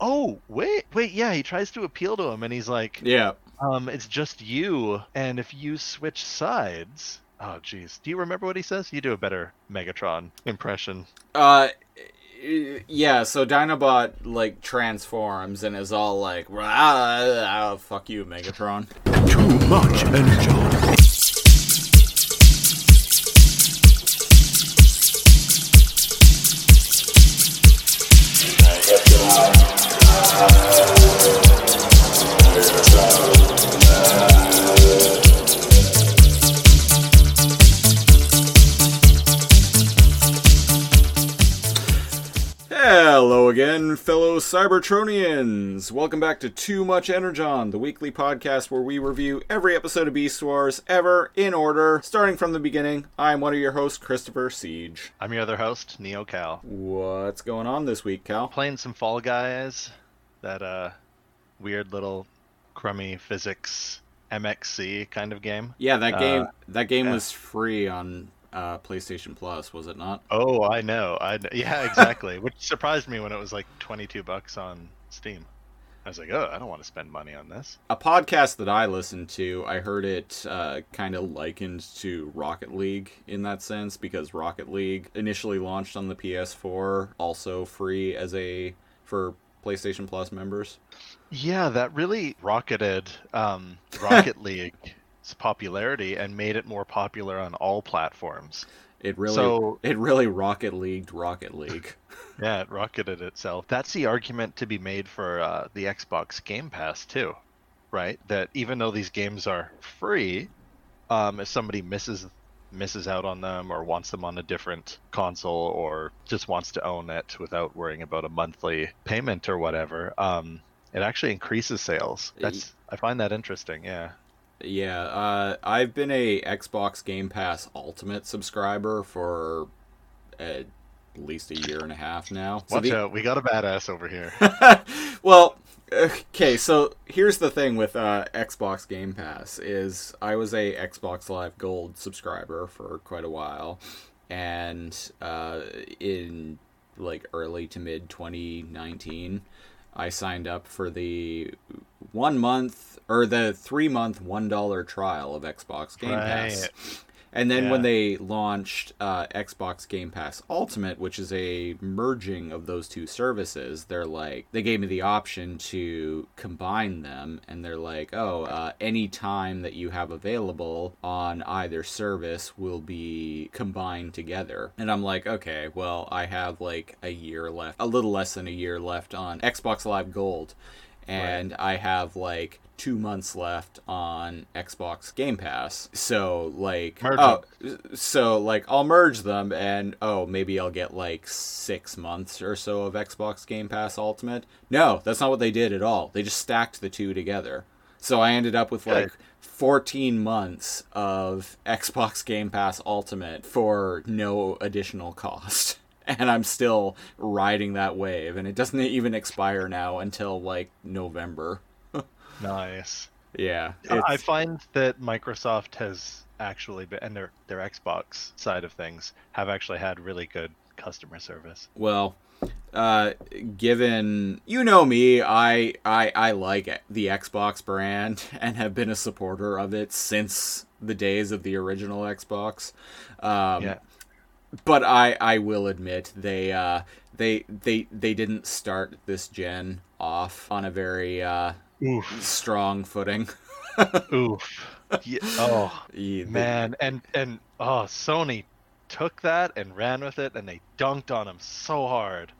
Oh wait, wait, yeah. He tries to appeal to him, and he's like, Yeah. um, it's just you, and if you switch sides. Oh, jeez. Do you remember what he says? You do a better Megatron impression. Uh, yeah. So Dinobot like transforms and is all like, "Ah, fuck you, Megatron." Too much energon. Again, fellow Cybertronians! Welcome back to Too Much Energon, the weekly podcast where we review every episode of Beast Wars ever in order, starting from the beginning. I'm one of your hosts, Christopher Siege. I'm your other host, Neo Cal. What's going on this week, Cal? Playing some Fall Guys, that uh, weird little crummy physics MXC kind of game. Yeah, that Uh, game. that game yeah. was free on uh, PlayStation Plus, was it not? Oh, I know. I kn- yeah, exactly. Which surprised me when it was like 22 bucks on Steam. I was like, oh, I don't want to spend money on this. A podcast that I listened to, I heard it uh, kind of likened to Rocket League in that sense because Rocket League initially launched on the PS4, also free as a for PlayStation Plus members. Yeah, that really rocketed um, Rocket League's popularity and made it more popular on all platforms. It really, So- it really Rocket Leagued Rocket League. Yeah, it rocketed itself. That's the argument to be made for uh, the Xbox Game Pass too, right? That even though these games are free, um, if somebody misses misses out on them or wants them on a different console or just wants to own it without worrying about a monthly payment or whatever, um, it actually increases sales. That's I find that interesting. Yeah. Yeah, uh, I've been a Xbox Game Pass Ultimate subscriber for at least a year and a half now. So Watch the- out, we got a badass over here. well, okay, so here's the thing with uh, Xbox Game Pass is I was a Xbox Live Gold subscriber for quite a while, and uh, in like early to mid 2019, I signed up for the one month or the three month one dollar trial of Xbox Game Pass. And then when they launched uh, Xbox Game Pass Ultimate, which is a merging of those two services, they're like, they gave me the option to combine them. And they're like, oh, uh, any time that you have available on either service will be combined together. And I'm like, okay, well, I have like a year left, a little less than a year left on Xbox Live Gold and I have like two months left on Xbox Game Pass. So like, Merge oh, so like I'll merge them, and oh, maybe I'll get like six months or so of Xbox Game Pass Ultimate. No, that's not what they did at all. They just stacked the two together. So I ended up with like 14 months of Xbox Game Pass Ultimate for no additional cost. And I'm still riding that wave, and it doesn't even expire now until like November. Nice. Yeah, I find that Microsoft has actually been, and their their Xbox side of things have actually had really good customer service. Well, uh, given you know me, I I I like the Xbox brand and have been a supporter of it since the days of the original Xbox. Um, Yeah. But I I will admit they uh they they they didn't start this gen off on a very uh Oof. strong footing. Oof. Yeah. Oh Yeah, they- man, and and oh, Sony took that and ran with it, and they dunked on them so hard.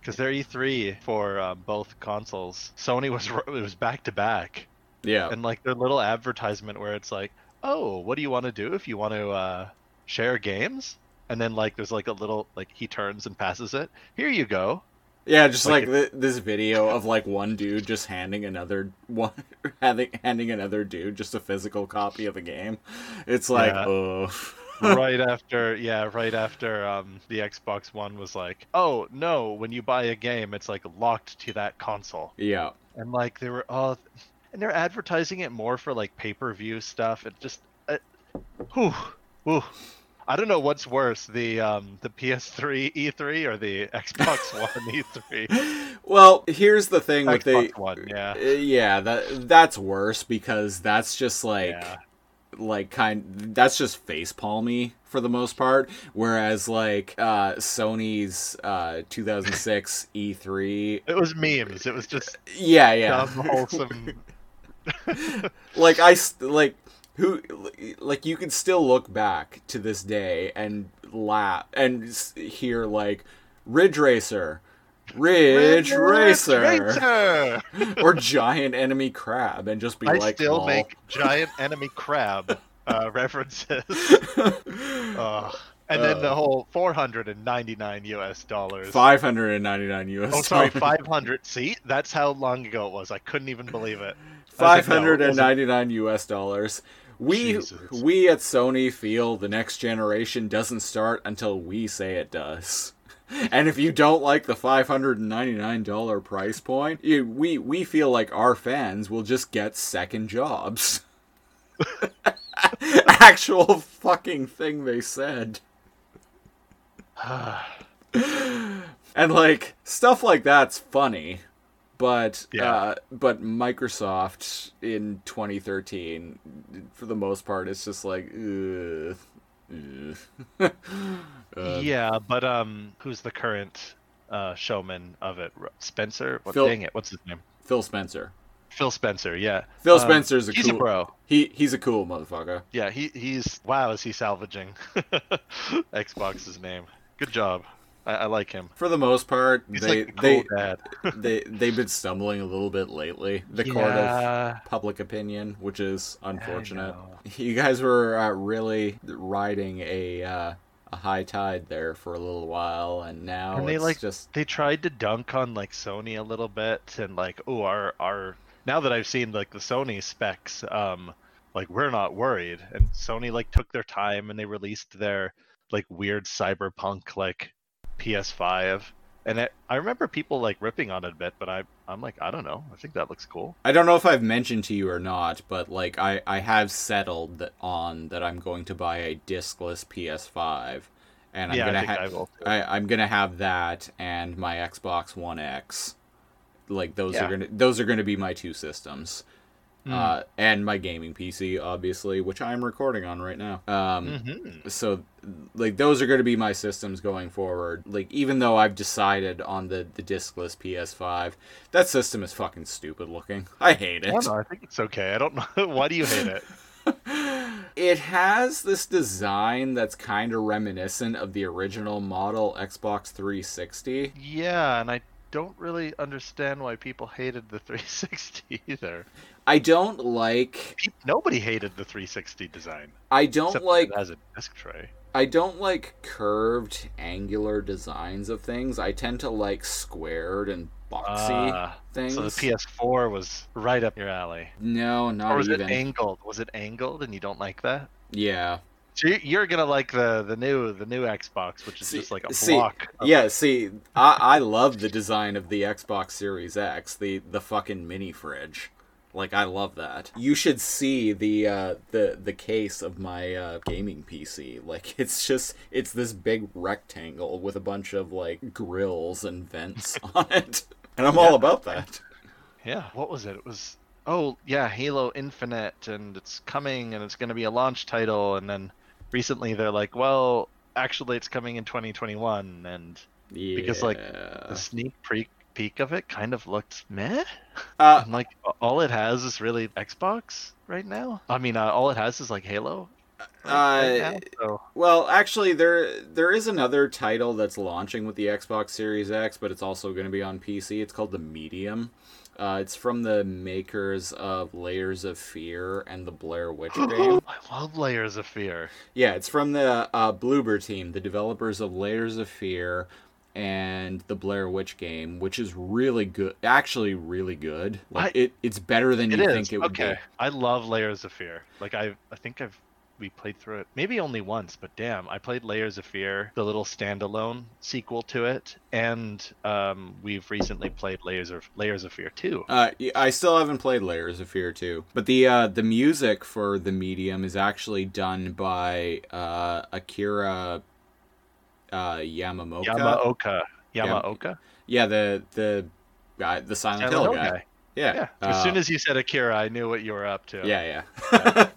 Because their E3 for um, both consoles, Sony was it was back to back, yeah. and like their little advertisement where it's like, "Oh, what do you want to do if you want to uh, share games?" And then like there's like a little like he turns and passes it. Here you go. Yeah, just Like like, th- this video of like one dude just handing another one having handing another dude just a physical copy of a game. It's like, Yeah. oh, right after yeah right after um the xbox one was like oh no when you buy a game it's like locked to that console yeah, and like they were all and they're advertising it more for like pay-per-view stuff it just uh, whew, whew. I don't know what's worse the um the ps3 e3 or the xbox one E e3 Well, here's the thing with the Xbox One, yeah. Uh, yeah, that that's worse because that's just like Yeah. like kind that's just face palmy for the most part whereas like uh Sony's uh 2006 E3 It was memes. It was just yeah yeah dumb, wholesome. like I like who like you can still look back to this day and laugh and hear like Ridge Racer Ridge, Racer, Racer! or giant enemy crab and just be I like still "Lol." make giant enemy crab uh, references. And then the Uh. whole 499 US dollars. 599 US Oh, sorry, 500. See, that's how long ago it was. I couldn't even believe it. I was like, no, it 599 US dollars. We Jesus. we at Sony feel the next generation doesn't start until we say it does. And if you don't like the $599 price point, you, we we feel like our fans will just get second jobs. Actual fucking thing they said. And like stuff like that's funny, but Yeah. uh, but Microsoft in 2013, for the most part, it's just like, ugh, ugh. Uh, yeah, but um, who's the current uh, showman of it? Spencer? What, Phil- dang it, what's his name? Phil Spencer. Phil Spencer. Yeah. Phil Um, Spencer's a he's cool. a bro. He he's a cool motherfucker. Yeah, he he's wow. Is he salvaging Xbox's name? Good job. I, I like him. For the most part, He's they like cool they dad. they they've been stumbling a little bit lately. The court of public opinion, which is unfortunate. You guys were uh, really riding a uh, a high tide there for a little while, and now And they, like, just they tried to dunk on like Sony a little bit and like oh our our now that I've seen like the Sony specs um like we're not worried and Sony like took their time and they released their like weird cyberpunk like PS5 and it, I remember people like ripping on it a bit but I I'm like I don't know I think that looks cool I don't know if I've mentioned to you or not, but like I I have settled that on that I'm going to buy a discless PS5, and I'm yeah gonna I think ha- I, I'm gonna have that and my Xbox One X. Like those Yeah. are gonna those are gonna be my two systems. Hmm. Uh, and my gaming PC, obviously, which I'm recording on right now. Um, Mhm. so like those are going to be my systems going forward. Like even though I've decided on the the discless PS5, that system is fucking stupid looking. I hate I it. know, I think it's okay I don't know why do you hate it It has this design that's kind of reminiscent of the original model Xbox 360. yeah and I don't really understand why people hated the 360 either I don't like Nobody hated the 360 design. I don't like as a disc tray. I don't like curved angular designs of things. I tend to like squared and boxy Ah, things. so the PS4 was right up your alley. No, not or was even. it angled? Was it angled, and you don't like that? yeah. So you're, you're gonna like the the new the new Xbox, which is See- just like a see, block. of- Yeah, see, I, I love the design of the Xbox Series X, the the fucking mini fridge. Like I love that. You should see the uh, the the case of my uh, gaming PC. Like it's just it's this big rectangle with a bunch of like grills and vents on it, and I'm all about that. yeah. What was it? It was oh yeah, Halo Infinite, and it's coming, and it's gonna be a launch title, and then recently they're like, well, actually, it's coming in 2021, and Yeah. Because, like, the sneak peek peek of it kind of looked meh. uh, like all it has is really Xbox right now. I mean, uh, all it has is like Halo. right uh, now, so Well, actually, there there is another title that's launching with the Xbox Series X, but it's also going to be on PC. It's called the Medium. Uh, it's from the makers of Layers of Fear and the Blair Witch game. I love Layers of Fear. Yeah, it's from the uh, Bloober team, the developers of Layers of Fear and the Blair Witch game, which is really good. Actually, really good. Like I- it, it's better than It you is think it would okay. be. I love Layers of Fear. Like I, I think I've we played through it maybe only once, but damn, I played Layers of Fear, the little standalone sequel to it, and um, we've recently played Layers of Layers of Fear too. Uh, I still haven't played Layers of Fear too, but the uh, the music for the medium is actually done by uh, Akira uh, Yamamoto. Yamaoka. Yamaoka. Yeah, the the guy, the Silent, Silent Hill guy. guy. Yeah. Yeah. As Uh, soon as you said Akira, I knew what you were up to. Yeah, yeah.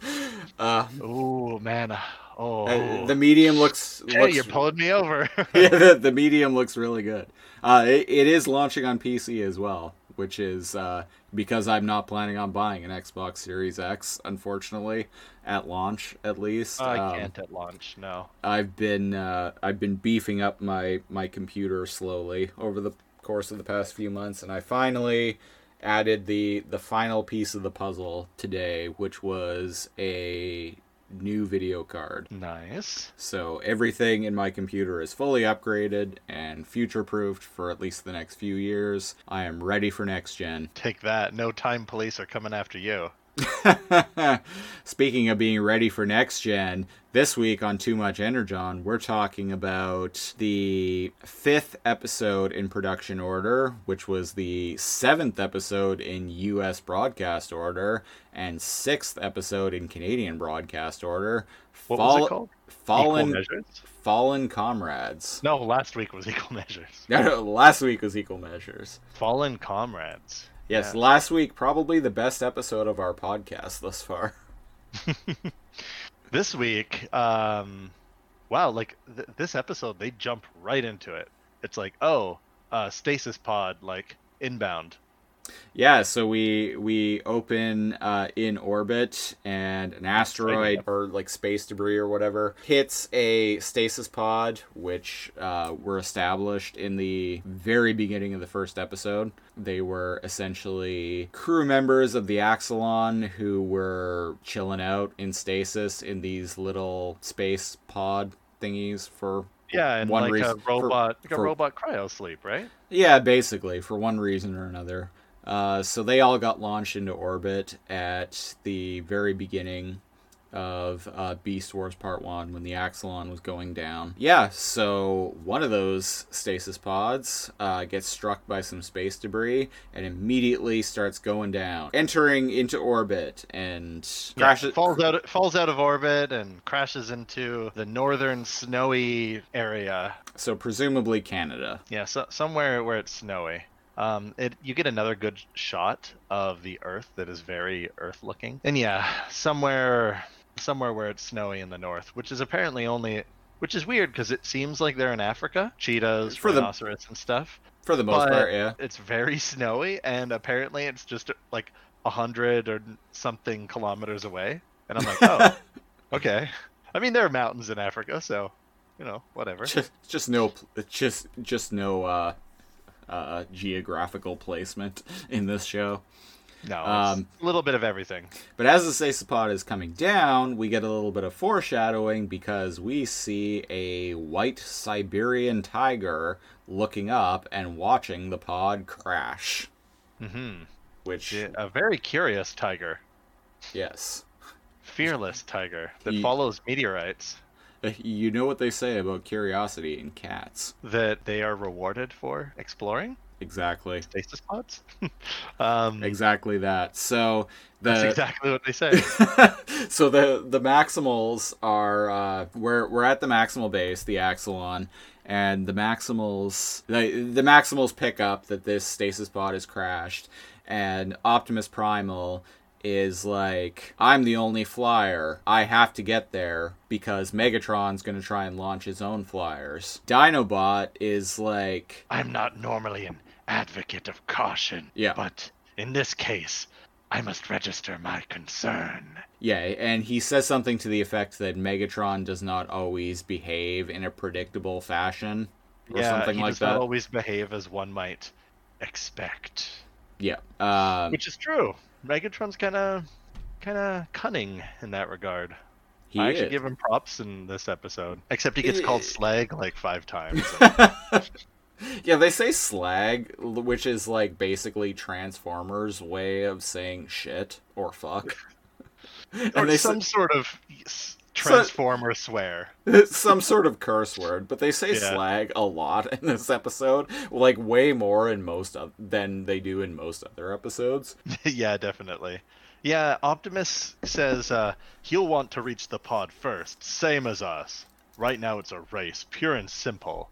uh, Ooh, man. Oh. uh, the medium looks. hey, looks you're pulling me over. yeah, the, the medium looks really good. Uh, it, it is launching on PC as well, which is uh, because I'm not planning on buying an Xbox Series X, unfortunately, at launch at least. I Um, can't at launch. No. I've been uh, I've been beefing up my my computer slowly over the course of the past few months, and I finally added the the final piece of the puzzle today, which was a new video card. Nice. So everything in my computer is fully upgraded and future proofed for at least the next few years. I am ready for next gen. Take that. No time police are coming after you. Speaking of being ready for next gen, this week on Too Much Energon, we're talking about the fifth episode in production order, which was the seventh episode in U.S. broadcast order, and sixth episode in Canadian broadcast order. What was it called? Fallen, Equal measures? fallen comrades. No, last week was equal measures. No, no, last week was equal measures. Fallen comrades. Yes, Yeah. last week probably the best episode of our podcast thus far. This week, um, wow, like th- this episode, they jump right into it. It's like, oh, uh, stasis pod, like inbound. Yeah, so we we open uh, in orbit, and an asteroid or like space debris or whatever hits a stasis pod, which uh, were established in the very beginning of the first episode. They were essentially crew members of the Axalon who were chilling out in stasis in these little space pod thingies for Yeah, and one like reason a robot, like a for- robot cryo sleep, right? Yeah, basically, for one reason or another. Uh, so they all got launched into orbit at the very beginning of uh, Beast Wars Part 1 when the Axalon was going down. Yeah, so one of those stasis pods uh, gets struck by some space debris and immediately starts going down, entering into orbit and Yeah, crashes. falls out, falls out of orbit and crashes into the northern snowy area. So, presumably Canada. Yeah, so, somewhere where it's snowy. Um, it you get another good shot of the Earth that is very Earth-looking, and yeah, somewhere somewhere where it's snowy in the north, which is apparently only, which is weird because it seems like they're in Africa, cheetahs, For the- rhinoceros, and stuff. For the most part, yeah. It's very snowy, and apparently it's just like a hundred or something kilometers away, and I'm like, oh, okay. I mean, there are mountains in Africa, so you know, whatever. just just no just just no uh uh geographical placement in this show. No, Um, a little bit of everything. but as the stasis pod is coming down we get a little bit of foreshadowing because we see a white siberian tiger looking up and watching the pod crash. Mm-hmm. which A very curious tiger, yes. Fearless tiger that Ye- follows meteorites you know what they say about curiosity in cats that they are rewarded for exploring exactly stasis pods. um, exactly that so the that's exactly what they say. so the the maximals are uh, we're we're at the maximal base, the Axalon, and the maximals the the maximals pick up that this stasis pod has crashed, and Optimus Primal is like, I'm the only flyer. I have to get there because Megatron's gonna try and launch his own flyers. Dinobot is like, I'm not normally an advocate of caution, Yeah. but in this case, I must register my concern. Yeah, and he says something to the effect that Megatron does not always behave in a predictable fashion, or yeah, something he like does that. not always behave as one might expect, Yeah, um, which is true. Megatron's kind of, kind of cunning in that regard. he I actually is. give him props in this episode, except he gets called Eh. slag like five times. yeah, they say slag, which is like basically Transformers' way of saying shit or fuck. or and they some say sort of transformer swear. some sort of curse word, but they say Yeah. slag a lot in this episode, like way more in most of, than they do in most other episodes. yeah, definitely. Yeah, Optimus says uh, he'll want to reach the pod first, same as us. Right now it's a race, pure and simple.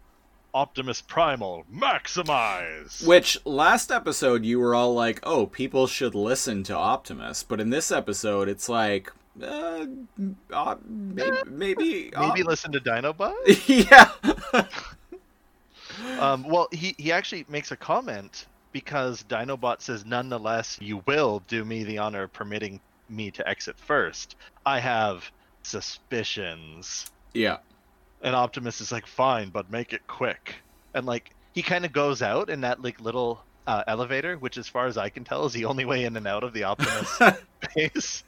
Optimus Primal, maximize. Which last episode you were all like, "Oh, people should listen to Optimus," but in this episode it's like, uh, uh maybe, maybe, Maybe uh, listen to Dinobot. yeah, um, well, he he actually makes a comment because Dinobot says, "Nonetheless, you will do me the honor of permitting me to exit first. I have suspicions." yeah, And Optimus is like, "Fine, but make it quick." And like he kind of goes out in that like little uh, elevator, which, as far as I can tell, is the only way in and out of the Optimus base.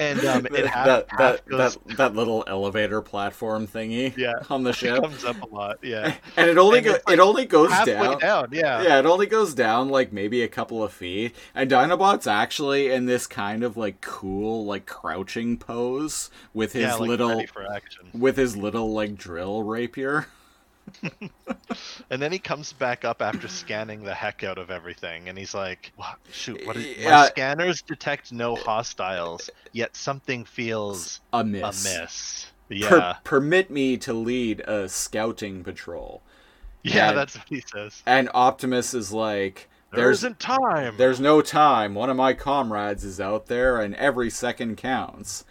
And um, it half, that half that, goes, that that little elevator platform thingy, Yeah. on the it ship, comes up a lot. Yeah, and it only and go, like, it only goes down. down. yeah. Yeah, it only goes down like maybe a couple of feet, and Dinobot's actually in this kind of like cool like crouching pose with his yeah, like little ready for action. with his little like drill rapier. And then he comes back up after scanning the heck out of everything, and he's like, "What? Shoot! What? Is, Yeah. My uh, scanners detect no hostiles, yet something feels A miss. amiss." Per- permit me to lead a scouting patrol. yeah, and- that's what he says. And Optimus is like, "There's isn't time. there's no time. One of my comrades is out there, and every second counts."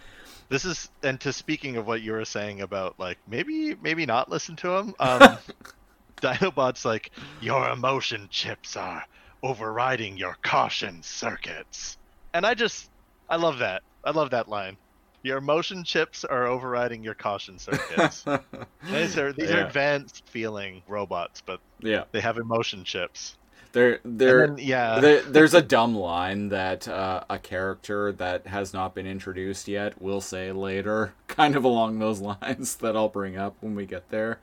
This is, and to speaking of what you were saying about like maybe maybe not listen to him. Um, Dinobot's like your emotion chips are overriding your caution circuits, and I just I love that. I love that line. Your emotion chips are overriding your caution circuits. these are these are advanced feeling robots, but yeah, they have emotion chips. They're then, yeah, there, there's a dumb line that uh, a character that has not been introduced yet will say later, kind of along those lines that I'll bring up when we get there.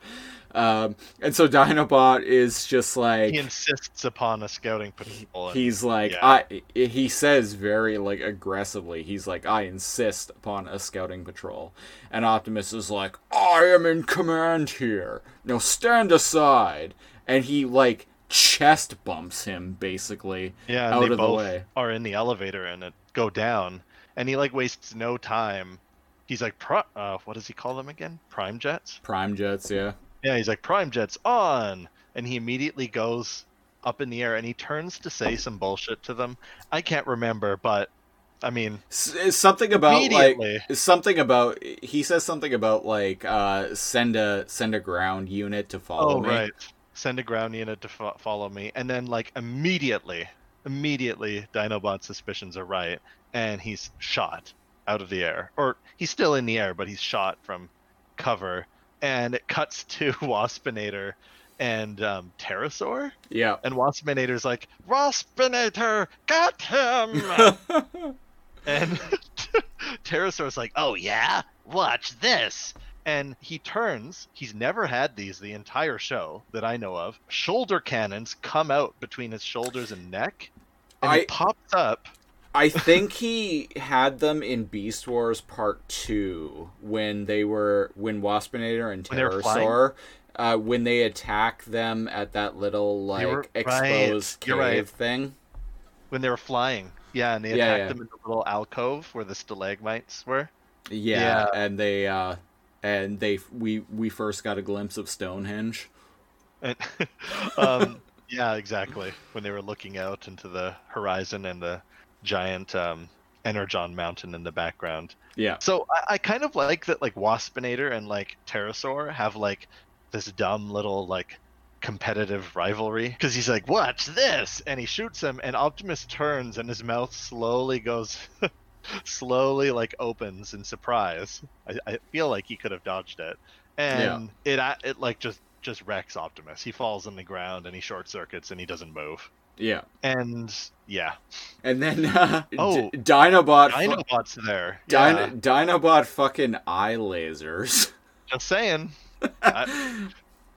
Um, and so Dinobot is just like he insists upon a scouting patrol. he's like yeah. I he says very like aggressively he's like I insist upon a scouting patrol. And Optimus is like I am in command here. Now stand aside. And he like chest bumps him basically Yeah, out they of the both way. are in the elevator and it go down, and he like wastes no time. He's like, Pri- uh, what does he call them again? Prime jets. Prime jets, yeah. Yeah, he's like prime jets on, and he immediately goes up in the air and he turns to say some bullshit to them. I can't remember, but I mean, S- something about like something about he says something about like uh send a send a ground unit to follow oh me. right, send a ground unit to fo- follow me, and then like immediately, immediately, Dinobot's suspicions are right, and he's shot out of the air, or he's still in the air, but he's shot from cover, and it cuts to Waspinator and um, Terrorsaur, Yeah. and Waspinator's like, Waspinator, got him, and Terrorsaur's like, oh yeah, watch this. And he turns, he's never had these the entire show that I know of. Shoulder cannons come out between his shoulders and neck. And I- he pops up. I think he had them in Beast Wars Part Two when they were when Waspinator and When they were flying? Terrorsaur, uh, when they attack them at that little like were- right. exposed You're cave right. thing. when they were flying. Yeah, and they Yeah, attacked yeah. them in the little alcove where the stalagmites were. Yeah, Yeah. and they uh, and they we we first got a glimpse of Stonehenge. And, um, yeah, exactly. When they were looking out into the horizon and the giant um, Energon mountain in the background. Yeah. So I, I kind of like that, like Waspinator and like Terrorsaur have like this dumb little like competitive rivalry because he's like, "Watch this!" and he shoots him, and Optimus turns, and his mouth slowly goes, slowly like opens in surprise. I, I feel like he could have dodged it, and it it like just just wrecks Optimus. He falls on the ground and he short circuits and he doesn't move. Yeah. And yeah, And then uh, Oh, D- Dinobot fu- Dinobot's there. Dino- Yeah, Dinobot fucking eye lasers. just saying. I-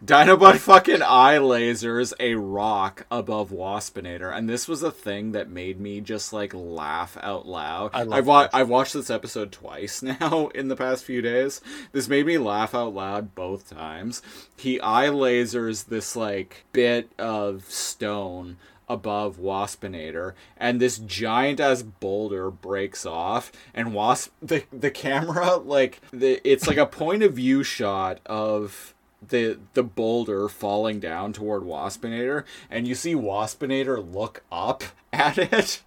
Dinobot fucking eye lasers a rock above Waspinator, and this was a thing that made me just like laugh out loud. I I've, wa- I've watched this episode twice now in the past few days. This made me laugh out loud both times. He eye lasers this like bit of stone above Waspinator, and this giant ass boulder breaks off, and Wasp the the camera like the it's like a point of view shot of the the boulder falling down toward Waspinator, and you see Waspinator look up at it.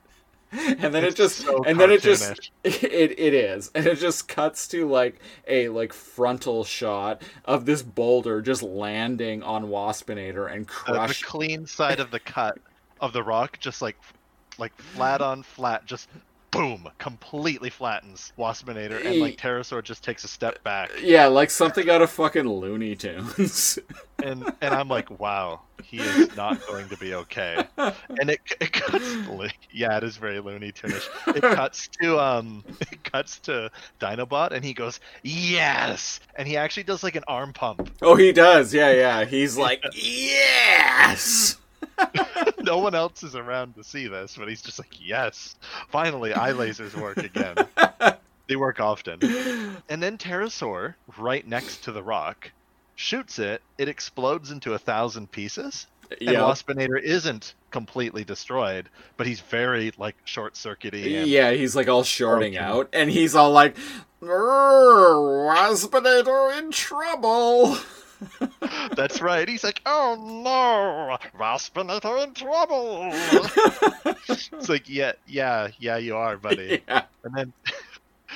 And then It's it just so and then it just it, it is and it just cuts to like a like frontal shot of this boulder just landing on Waspinator and The, the clean side of the cut of the rock, just like like flat on flat, just boom, completely flattens Waspinator, and like Terrorsaur just takes a step back, yeah like something out of fucking Looney Tunes. And and I'm like, wow, he is not going to be okay. And it it cuts, yeah, it is very Looney Tunish. It cuts to um, it cuts to Dinobot, and he goes, yes, and he actually does like an arm pump. oh he does. Yeah yeah. He's like yes no one else is around to see this, but he's just like, yes, finally, eye lasers work again. they work often. And then Terrorsaur, right next to the rock, shoots it. It explodes into a thousand pieces. And yeah Waspinator isn't completely destroyed, but he's very like short circuity. Yeah he's like all shorting Broken. out and he's all like "Grr, Waspinator in trouble That's right. He's like, oh no, Waspinator in trouble. it's like, yeah, yeah, yeah, you are, buddy. yeah And then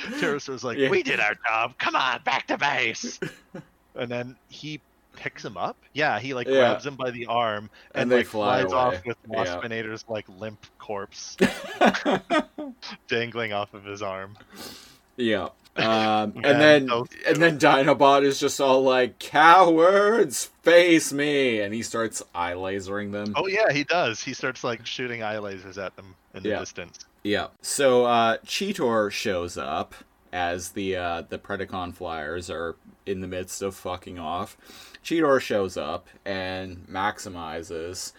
Terrorsaur's like, Yeah. "We did our job. Come on, back to base." and then he picks him up. Yeah, he like Yeah. grabs him by the arm and, And they like fly flies off away. with Yeah. Waspinator's like limp corpse dangling off of his arm. Yeah. Um, and then and then Dinobot is just all like, "Cowards, face me!" and he starts eye lasering them. Oh yeah, he does. He starts like shooting eye lasers at them in the Yeah. distance. Yeah. So uh, Cheetor shows up as the uh, the Predacon flyers are in the midst of fucking off. Cheetor shows up and maximizes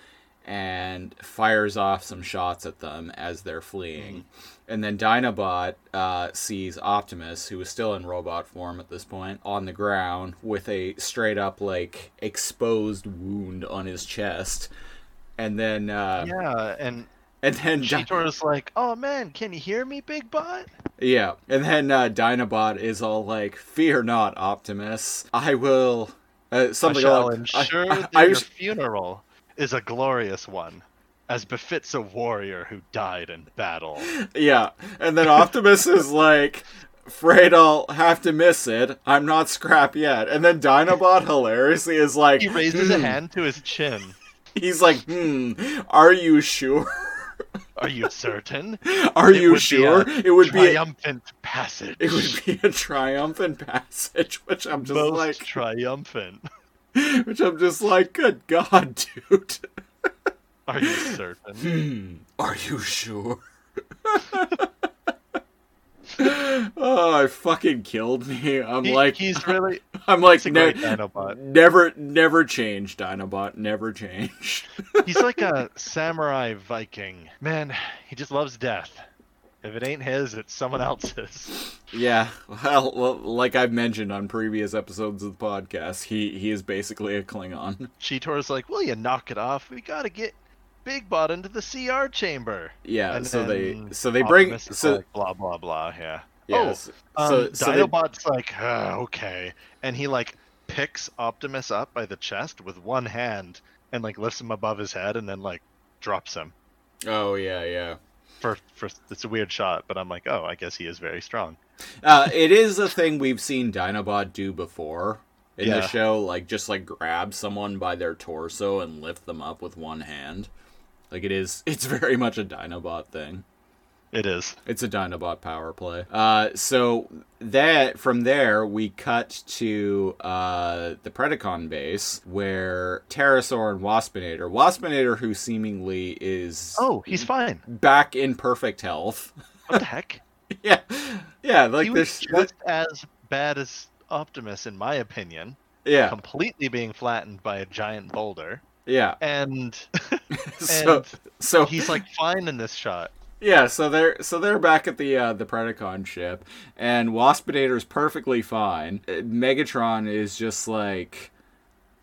and fires off some shots at them as they're fleeing. And then Dinobot uh, sees Optimus, who is still in robot form at this point, on the ground with a straight up like exposed wound on his chest. And then uh, Yeah, and and then Di- Cheetor's like, "Oh man, can you hear me, Big Bot?" Yeah, and then uh, Dinobot is all like, "Fear not, Optimus. I will." Uh, something I shall along- ensure I- that I your was- funeral is a glorious one, as befits a warrior who died in battle. yeah, and then Optimus is like, "Afraid I'll have to miss it. I'm not scrap yet." And then Dinobot hilariously is like, He raises a "Hmm." hand to his chin. He's like, "Hmm, are you sure? Are you certain? Are It you sure? It would be." A, triumphant passage. it would be a triumphant passage, which I'm just most like, triumphant. which I'm just like, good God, dude. Are you certain? Hmm, are you sure? oh, it fucking killed me. I'm He- like, he's really I'm like, ne- Dinobot. never, never change, Dinobot. Never change. He's like a samurai Viking. Man, he just loves death. If it ain't his, it's someone else's. yeah, well, well, like I've mentioned on previous episodes of the podcast, he he is basically a Klingon. Cheetor's like, "Will you knock it off? We gotta get Big Bot into the CR chamber." Yeah, And so they so they bring so like, blah blah blah. Yeah. yes, Oh, so um, so they, Dinobot's like, "Ah, okay, and he like picks Optimus up by the chest with one hand and like lifts him above his head and then like drops him. oh yeah yeah. For for it's a weird shot, but I'm like, oh, I guess he is very strong. Uh, it is a thing we've seen Dinobot do before in the show, like just like grab someone by their torso and lift them up with one hand. Like it is, it's very much a Dinobot thing. It is. It's a Dinobot power play. Uh, so that from there we cut to uh, the Predacon base where Terrorsaur and Waspinator, Waspinator who seemingly is Oh, he's fine. back in perfect health. What the heck? yeah, yeah, like he was there's just as bad as Optimus, in my opinion, yeah, completely being flattened by a giant boulder, yeah. and so and so he's like fine in this shot. Yeah so they're so they're back at the uh the predacon ship and waspinator's perfectly fine Uh, megatron is just like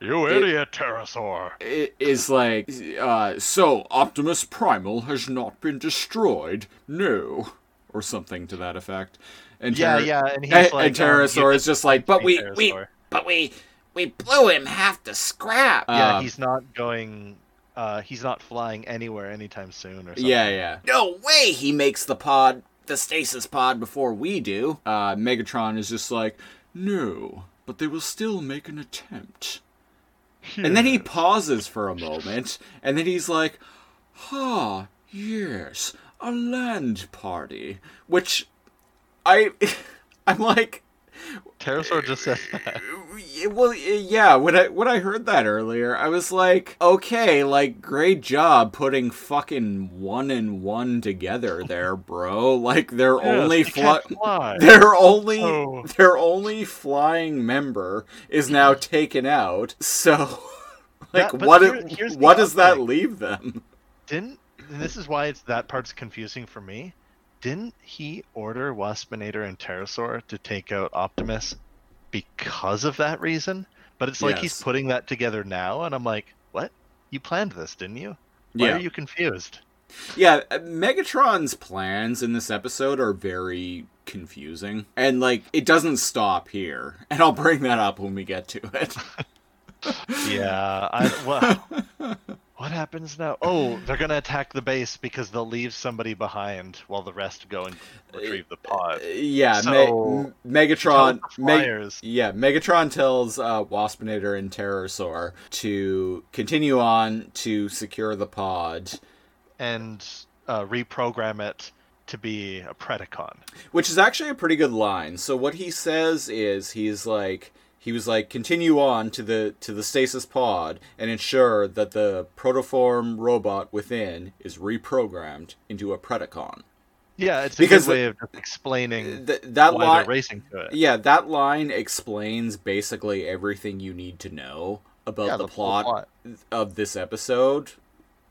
You It- idiot, Terrorsaur! i- is like uh so optimus primal has not been destroyed no or something to that effect and Yeah, Ter- yeah, and he's and, like, and um, terrorsaur he is just like but we Terrorsaur. we but we we blew him half to scrap. Yeah, Um, he's not going. Uh, he's not flying anywhere anytime soon, or something. Yeah, yeah. No way he makes the pod, the stasis pod, before we do. Uh, Megatron is just like, no, but they will still make an attempt. And then he pauses for a moment, and then he's like, ah, yes, a land party. Which, I, I'm like, Terrorsaur just says uh, that. Well, yeah. When I when I heard that earlier, I was like, okay, like great job putting fucking one and one together there, bro. Like their Yes, only fly, fly. their only Oh. their only flying member is mm-hmm. now taken out. So, like, That- what here- it- here's the what does that leave them? Didn't this is why it's that part's confusing for me. Didn't he order Waspinator and Terrorsaur to take out Optimus because of that reason? But it's like he's putting that together now, and I'm like, what? You planned this, didn't you? Why Yeah. are you confused? Yeah, uh, Megatron's plans in this episode are very confusing. And, like, it doesn't stop here. And I'll bring that up when we get to it. Yeah, I what? what happens now? Oh, they're gonna attack the base because they'll leave somebody behind while the rest go and retrieve the pod. yeah, So- Me- Megatron. Meg- yeah, Megatron tells uh, Waspinator and Terrorsaur to continue on to secure the pod, and uh, reprogram it to be a Predacon. which is actually a pretty good line. So what he says is he's like he was like continue on to the to the stasis pod and ensure that the protoform robot within is reprogrammed into a Predacon. Yeah, it's a Because good way of explaining Th- that why line they're racing to it. Yeah, that line explains basically everything you need to know about Yeah, the, the plot, plot. of this episode.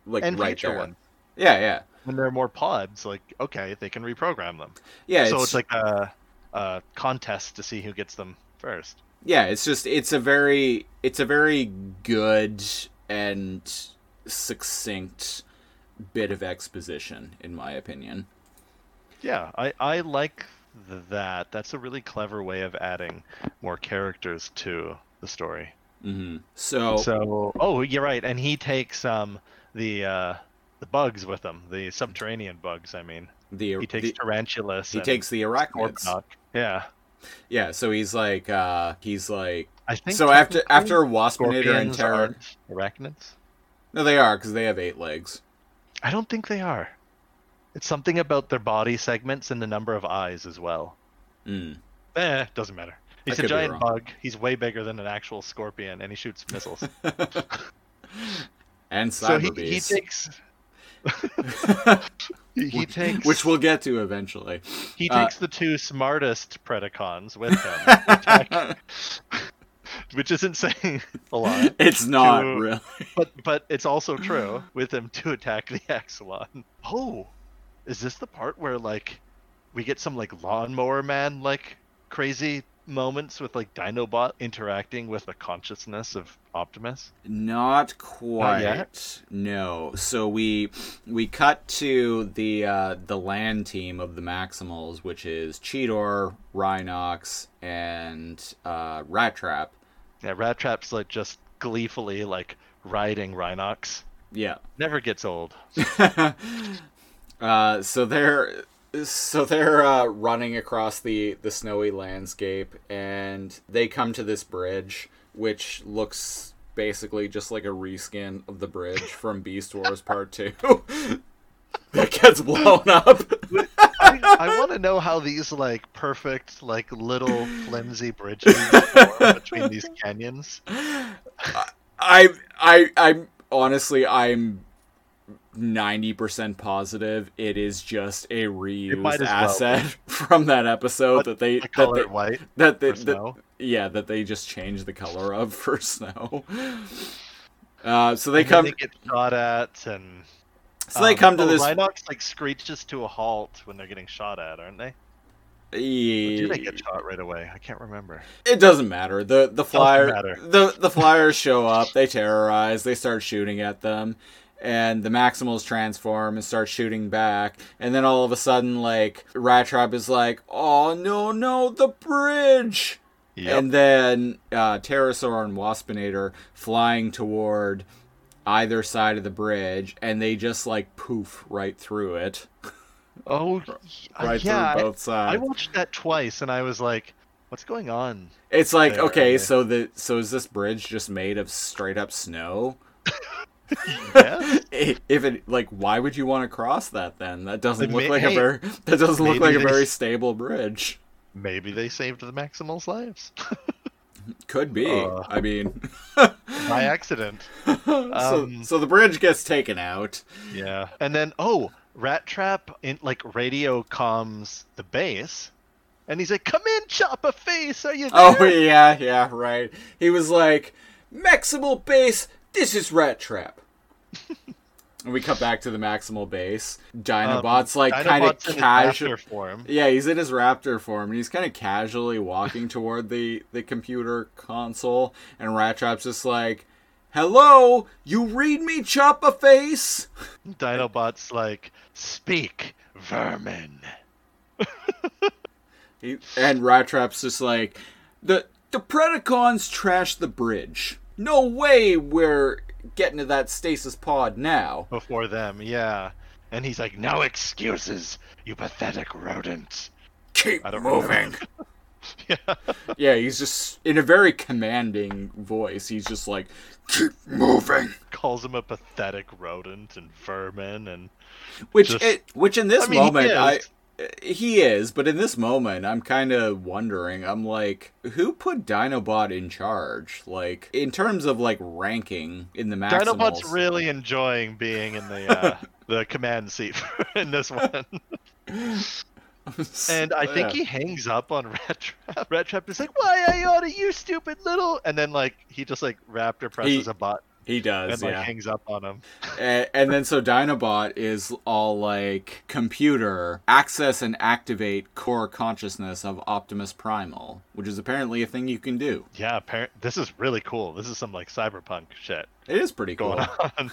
Like and right there. one. Yeah, yeah. When there are more pods, like okay, they can reprogram them. Yeah, so it's, it's like a, a contest to see who gets them first. Yeah, it's just it's a very it's a very good and succinct bit of exposition in my opinion. Yeah, I, I like that. That's a really clever way of adding more characters to the story. hmm So, So, oh, you're right, and he takes um the uh, the bugs with him, the subterranean bugs. I mean, the he takes the- Tarantulas. he and takes the arachnids. Yeah, Yeah, so he's like uh he's like I think. so after after Waspinator and Terror arachnids. No, they are because they have eight legs. I don't think they are. It's something about their body segments and the number of eyes as well. Mm. Eh, doesn't matter. He's could a giant bug. He's way bigger than an actual scorpion, and he shoots missiles. and so he, he takes he, takes which we'll get to eventually. he uh, takes the two smartest Predacons with him, which isn't saying a lot, it's not to- really. but but it's also true with him to attack the Axalon. Oh, is this the part where like we get some like lawnmower man like crazy moments with like Dinobot interacting with the consciousness of Optimus? Not quite. yet? No. So we we cut to the uh, the land team of the Maximals, which is Cheetor, Rhinox, and uh, Rat Trap. Yeah, Rat Trap's like just gleefully like riding Rhinox. Yeah. Never gets old. uh, so they're so they're uh, running across the the snowy landscape, and they come to this bridge, which looks basically just like a reskin of the bridge from Beast Wars Part Two. that gets blown up. I, I want to know how these like perfect like little flimsy bridges form between these canyons. I I I'm honestly I'm ninety percent positive it is just a reused might as well asset from that episode But that they The that they, white that they, for that- snow. yeah that they just changed the color of for snow. Uh, so they And come They get shot at and. so they um, come to oh, this. Rhinox like screeches to a halt when they're getting shot at, aren't they? Or do they get shot right away? I can't remember. It doesn't matter. The the flyer the the flyers show up, they terrorize, they start shooting at them, and the Maximals transform and start shooting back, and then all of a sudden like Rat Trap is like, "Oh no, no, the bridge." Yep. And then uh, Terrorsaur and Waspinator flying toward either side of the bridge, and they just like poof right through it, oh, right yeah. through I- both I, sides. watched that twice, and I was like, "What's going on?" It's like there, okay, so the so is this bridge just made of straight up snow? Yes. I- If it like, why would you want to cross that then? That doesn't look may- like a very that doesn't look like a very s- stable bridge. Maybe they saved the Maximals' lives Could be. Uh. I mean, by accident. so, Um, so the bridge gets taken out. Yeah. And then oh, Rattrap in like radio comms the base, and he's like, "Come in, chopperface. Are you there?" Oh yeah, yeah, right. He was like, "Maximal base, this is Rattrap." and we cut back to the Maximal base. Dinobot's like kind of Um, Dinobot's in his casual. form. Yeah, he's in his raptor form, and he's kind of casually walking toward the the computer console, and Rattrap's just like, "Hello, you read me, chopperface?" Dinobot's like, "Speak, vermin." He, and Rattrap's just like, "The the Predacons trashed the bridge. No way we're getting to that stasis pod now." before them, yeah. And he's like, "No excuses, you pathetic rodent." Keep moving. yeah. yeah, he's just in a very commanding voice. He's just like, "Keep moving." Calls him a pathetic rodent and vermin, and Which, Just- it, which in this I mean, moment, I. he is, but in this moment, I'm kind of wondering. I'm like, who put Dinobot in charge? Like, in terms of like ranking in the Maximals. Dinobot's really enjoying being in the uh, the command seat in this one. And I think he hangs up on Rattrap. Rat Trap is like, "Why Iota, you stupid little," and then like he just like Raptor presses He- a button he does, and like yeah. hangs up on him. and, and then so Dinobot is all like computer access and activate core consciousness of Optimus Primal, which is apparently a thing you can do. Yeah, apparent. This is really cool. This is some like cyberpunk shit It is pretty cool. going on.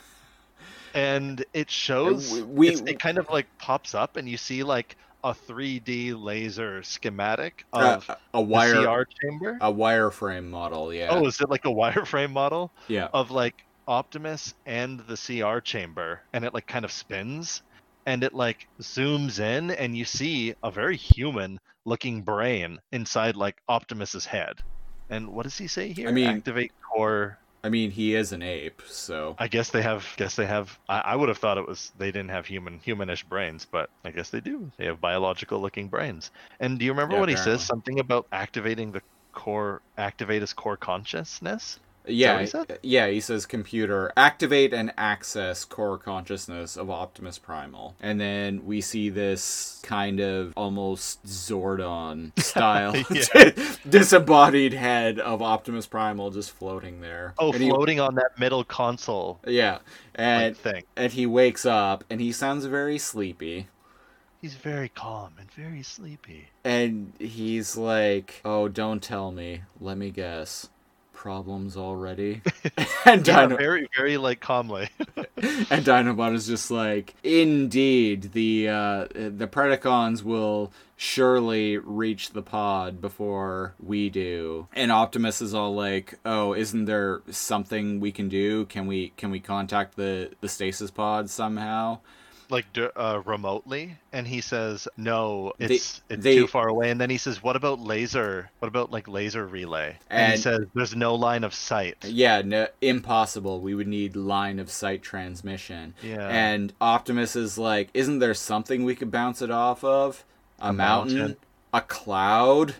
And it shows Uh, we- it kind of like pops up and you see like a 3D laser schematic Uh, of a the wire, CR chamber. a wireframe model. Yeah. Oh, is it like a wireframe model yeah. of like Optimus and the CR chamber and it like kind of spins and it like zooms in and you see a very human looking brain inside like Optimus's head. And what does he say here? I mean- activate core I mean, he is an ape, so I guess they have. Guess they have. I, I would have thought it was they didn't have human humanish brains, but I guess they do. They have biological looking brains. And do you remember Yeah, what he says? Something about activating the core, activate his core consciousness. Yeah, he yeah. He says computer activate and access core consciousness of Optimus Primal, and then we see this kind of almost Zordon style disembodied head of Optimus Primal just floating there. Oh, And he- floating on that middle console yeah, and thing. and he wakes up and he sounds very sleepy. He's very calm and very sleepy. And he's like, "Oh, don't tell me. Let me guess. Problems already." and Yeah, Dino- very, very like calmly. and Dinobot is just like, "Indeed, the uh, the Predacons will surely reach the pod before we do." And Optimus is all like, "Oh, isn't there something we can do? Can we can we contact the the stasis pod somehow?" Like uh, remotely, and he says, "No, They- it's it's they- too far away." And then he says, "What about laser? What about like laser relay?" And, he says, "There's no line of sight." Yeah, no, impossible. We would need line of sight transmission. Yeah. And Optimus is like, isn't there something we could bounce it off of? A, A mountain? mountain. A cloud?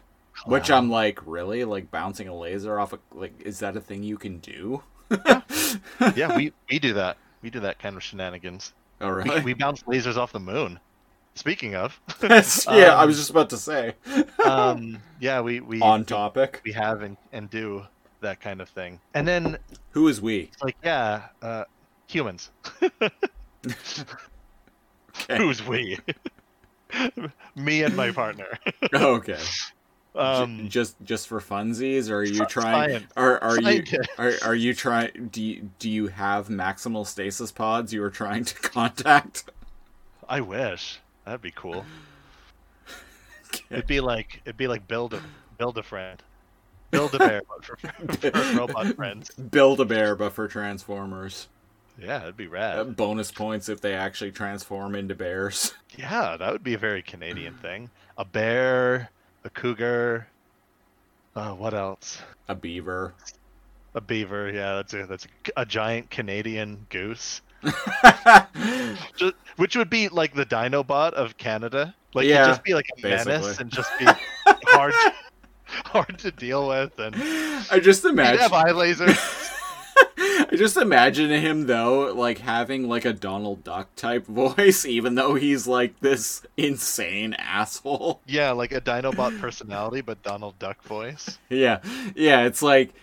Which I'm like, really? Like bouncing a laser off a like is that a thing you can do? yeah, we we do that. We do that kind of shenanigans. All We, right. we bounce lasers off the moon. Speaking of, yeah, I Um, was just about to say. um, yeah, we we On topic. we have and, and do that kind of thing. And then Who is we? like, yeah, uh, humans. Who's we? Me and my partner. okay. Um, just just for funsies, or are you trying? Are are you are, are you trying? Do you, do you have maximal stasis pods you are trying to contact? I wish that'd be cool. It'd be like it'd be like build a build a friend. Build a bear but for, for robot friends. Build a bear, but for Transformers. Yeah, it'd be Uh, rad. bonus points if they actually transform into bears. Yeah, that would be a very Canadian thing. A bear, a cougar. Uh, what else? A beaver. A beaver. Yeah, that's a that's a, a giant Canadian goose. Just, which would be like the Dinobot of Canada. Like Yeah, just be like a menace and just be hard hard to deal with and I just imagine. have eye lasers. I just imagine him though, like having like a Donald Duck type voice, even though he's like this insane asshole. yeah, like a Dinobot personality, but Donald Duck voice. Yeah, yeah. It's like,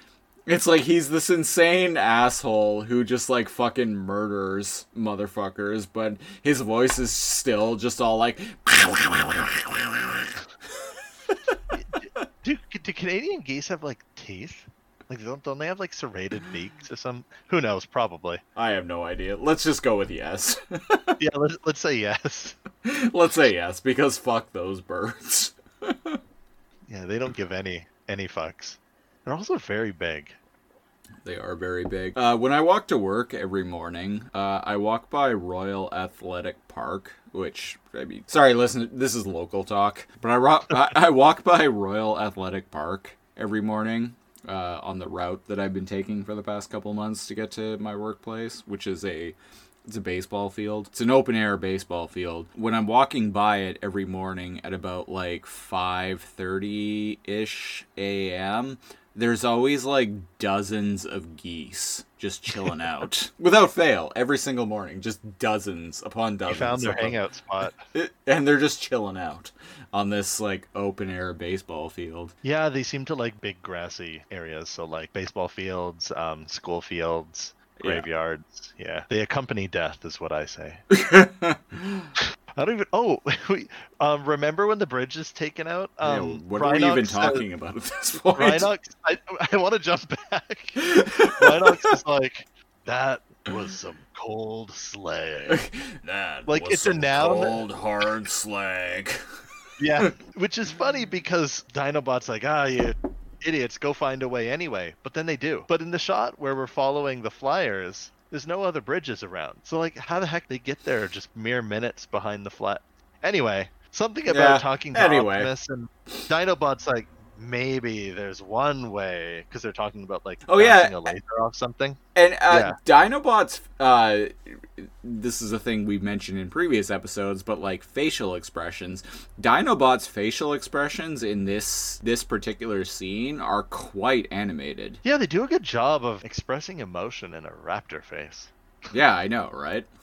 it's like he's this insane asshole who just like fucking murders motherfuckers, but his voice is still just all like. Do do Canadian geese have like teeth? Like don't don't they have like serrated beaks or some? Who knows? Probably. I have no idea. Let's just go with yes. Yeah, let's let's say yes. Let's say yes because fuck those birds. Yeah, they don't give any any fucks. They're also very big. They are very big. Uh, when I walk to work every morning, uh, I walk by Royal Athletic Park, which I mean, sorry, listen, this is local talk, but I, ro- I, I walk by Royal Athletic Park every morning uh, on the route that I've been taking for the past couple months to get to my workplace, which is a it's a baseball field. It's an open air baseball field. When I'm walking by it every morning at about like 5:30 ish a.m., there's always like dozens of geese just chilling out without fail every single morning. Just dozens upon dozens They dozens. found their of hangout spot. and they're just chilling out on this like open air baseball field. Yeah, they seem to like big grassy areas. So like baseball fields, um, school fields, Yeah. graveyards. Yeah, they accompany death, is what I say. I don't even. Oh, we, um, remember when the bridge is taken out? Yeah, Um, what are we even Rhinox talking about at this point? Rhinox, I, I want to jump back. Rhinox is like, that was some cold slag. That Like, was it's a some noun. Cold hard slag. Yeah, which is funny because Dinobot's like, ah, you idiots, go find a way anyway. But then they do. But in the shot where we're following the flyers, there's no other bridges around. So like, how the heck they get there just mere minutes behind the flat? Anyway, something about Yeah, talking to anyway. Optimus and Dinobot's like, maybe there's one way because they're talking about like Oh, yeah. a laser off something. And uh, Yeah. Dinobot's, uh, this is a thing we've mentioned in previous episodes, but like facial expressions, Dinobot's facial expressions in this this particular scene are quite animated. Yeah, they do a good job of expressing emotion in a raptor face. Yeah, I know, right?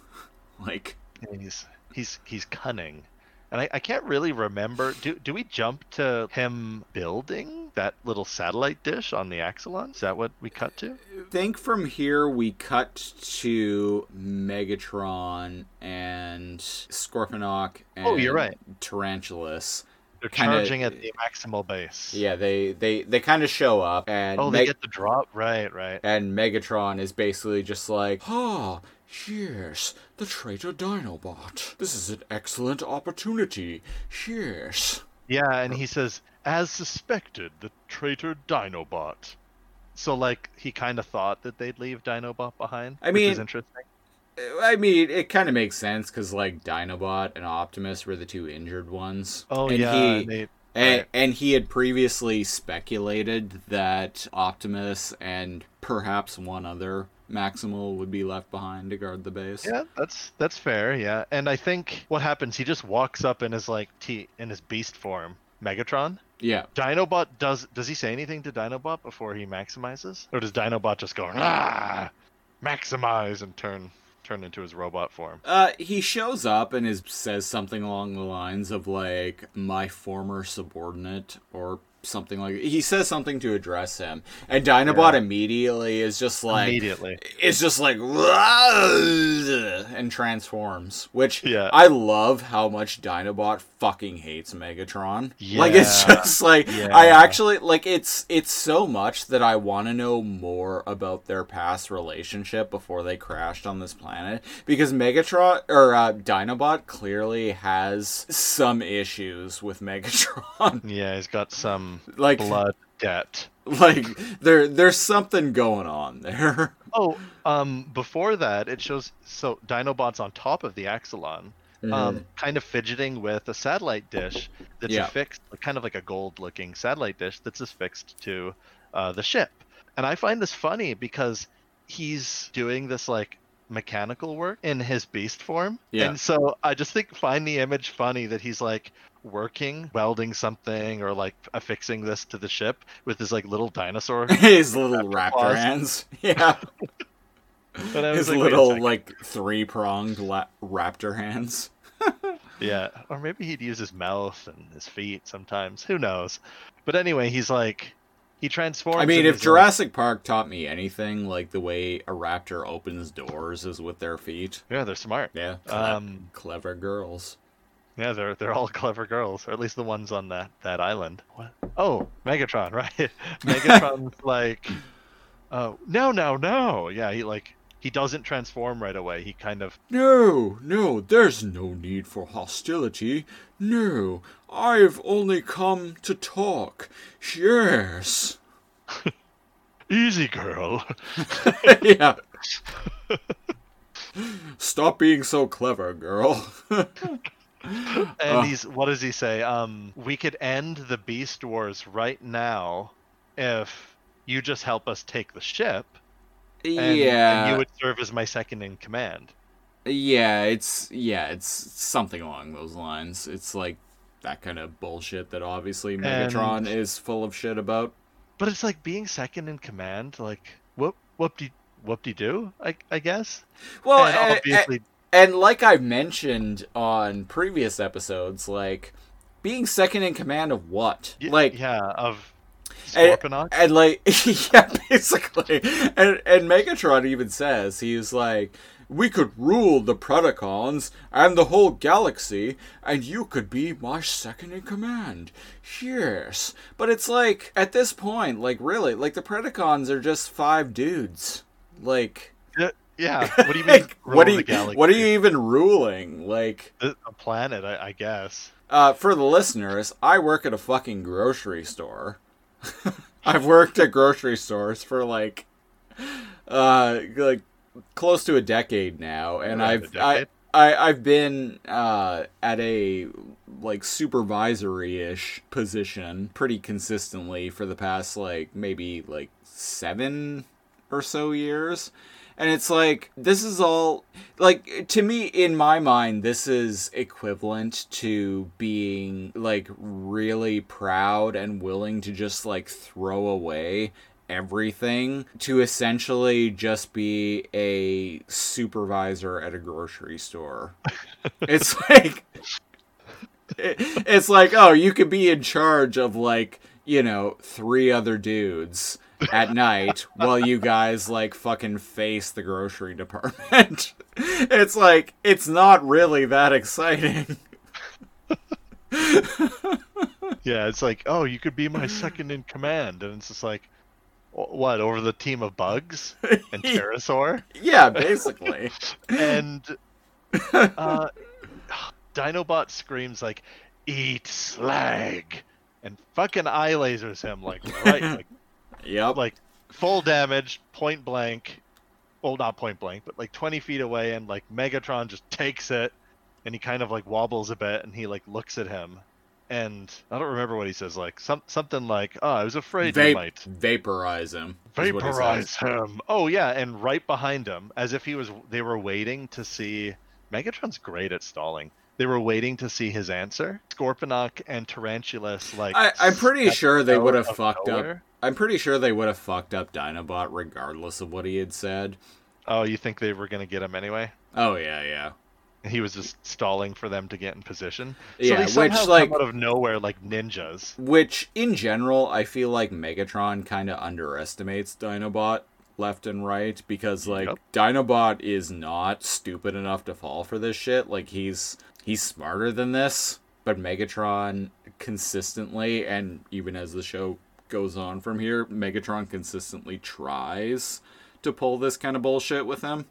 Like, he's he's he's cunning and I, I can't really remember do do we jump to him building that little satellite dish on the axalon? Is that what we cut to? I think from here we cut to Megatron and Scorponok and Oh, you're right. Tarantulas. they're Kinda- charging at the maximal base. Yeah, they they they kind of show up and oh Meg- they get the drop. Right right. and Megatron is basically just like, "Ah, yes, the traitor Dinobot. This is an excellent opportunity. Yes." yeah and he says as suspected the traitor dinobot so like he kind of thought that they'd leave dinobot behind I which is mean- interesting I mean, it kind of makes sense because like Dinobot and Optimus were the two injured ones. oh and yeah he, they, And, Right. and he had previously speculated that Optimus and perhaps one other Maximal would be left behind to guard the base. Yeah, that's that's fair. Yeah, and I think what happens, he just walks up in his like T in his beast form, Megatron. Yeah. Dinobot does does he say anything to Dinobot before he maximizes, or does Dinobot just go ah, maximize and turn turn into his robot form? Uh, he shows up and is says something along the lines of like my former subordinate or something like he says something to address him and Dinobot Yeah. immediately is just like Immediately. it's just like and transforms which Yeah. i love how much dinobot fucking hates megatron like it's just like Yeah. i actually like it's it's so much that i want to know more about their past relationship before they crashed on this planet because megatron or uh, dinobot clearly has some issues with megatron Yeah, he's got some like blood debt. like there there's something going on there. Oh, um, before that, it shows so Dinobot's on top of the Axalon, Mm-hmm. um, kind of fidgeting with a satellite dish that's Yeah. affixed, kind of like a gold-looking satellite dish that's affixed to uh, the ship. And I find this funny because he's doing this like mechanical work in his beast form. Yeah. And so I just think find the image funny that he's like working, welding something or like affixing this to the ship with his like little dinosaur. His little raptor claws. hands. Yeah. But I was His like, little like three pronged la- raptor hands. Yeah, or maybe he'd use his mouth and his feet sometimes. Who knows? But anyway, he's like he transforms. I mean, if he's like- Jurassic Park taught me anything, like the way a raptor opens doors is with their feet. yeah, they're smart. Yeah. Um, clever girls. Yeah, they're they're all clever girls, or at least the ones on that that island. What? Oh, Megatron, right? Megatron's like, oh no, no, no. Yeah, he like he doesn't transform right away. He kind of No, no, there's no need for hostility. No, I've only come to talk. Yes. easy girl. yeah. Stop being so clever, girl. And he's what does he say? Um, we could end the Beast Wars right now if you just help us take the ship. And, yeah. and you would serve as my second in command. Yeah, it's yeah, it's something along those lines. It's like that kind of bullshit that obviously Megatron And- is full of shit about. But it's like being second in command. Like whoop whoop de whoop de do. I I guess. Well, and a- a- obviously, and like I mentioned on previous episodes, like being second in command of what? y- like yeah, of And- and like yeah, basically. And and Megatron even says he's like we could rule the Predacons and the whole galaxy, and you could be my second in command. Yes. But it's like, at this point, like, really, like, the Predacons are just five dudes. Like, Yeah. What do you mean? like, what, you, what are you even ruling? Like, A planet, I, I guess. uh, for the listeners, I work at a fucking grocery store. I've worked at grocery stores for like, uh, like close to a decade now, and a I've I, I I've been uh at a like supervisory ish position pretty consistently for the past like maybe like seven or so years. And it's like, this is all, like, to me, in my mind, this is equivalent to being, like, really proud and willing to just, like, throw away everything to essentially just be a supervisor at a grocery store. it's like, it- it's like, oh, you could be in charge of, like, you know, three other dudes at night while you guys like fucking face the grocery department. it's like it's not really that exciting. Yeah, it's like, oh, you could be my second in command, and it's just like, what over the team of bugs and terrorsaur, yeah, basically. and uh, Dinobot screams like, "Eat slag," and fucking eye lasers him like right, like, Yep. like full damage, point blank. Well, not point blank, but like 20 feet away, and like Megatron just takes it, and he kind of like wobbles a bit, and he like looks at him, and I don't remember what he says, like some something like, "Oh, I was afraid you might vaporize him. is what he vaporize him." Oh yeah, and right behind him, as if he was, they were waiting to see. Megatron's great at stalling. They were waiting to see his answer. Scorponok and Tarantulas, like I, I'm pretty sure they would have fucked up. nowhere. I'm pretty sure they would have fucked up Dinobot regardless of what he had said. Oh, you think they were gonna get him anyway? Oh yeah, yeah. He was just stalling for them to get in position. so Yeah, they which, like- out of nowhere like ninjas. Which, in general, I feel like Megatron kind of underestimates Dinobot left and right because, like, Yep. Dinobot is not stupid enough to fall for this shit. Like, he's he's smarter than this, but Megatron consistently, and even as the show goes on from here, Megatron consistently tries to pull this kind of bullshit with him.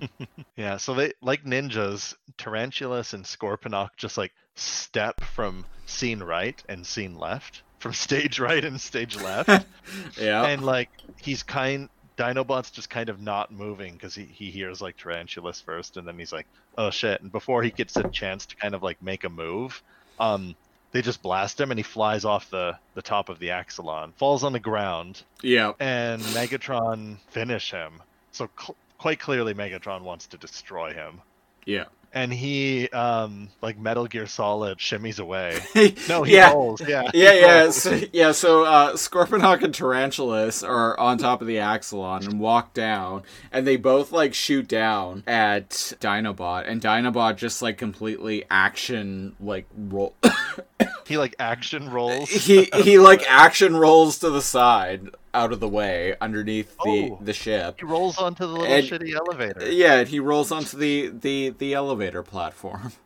Yeah, so they like ninjas, Tarantulas and Scorponok just like step from scene right and scene left from stage right and stage left. yeah. and like he's kind Dinobot's just kind of not moving because he, he hears like Tarantulas first and then he's like, oh shit. And before he gets a chance to kind of like make a move, um they just blast him and he flies off the, the top of the Axalon, falls on the ground, yeah. and Megatron finish him. So cl- quite clearly Megatron wants to destroy him. Yeah. And he um like Metal Gear Solid shimmies away. No, he yeah. rolls. Yeah. Yeah, yeah, so, yeah. So uh, Scorponok and Tarantulas are on top of the Axalon and walk down, and they both like shoot down at Dinobot, and Dinobot just like completely action like roll. He like action rolls. he he like action rolls to the side, out of the way, underneath the Oh. the ship. He rolls onto the little And- shitty elevator. Yeah, and he rolls onto the the the elevator platform.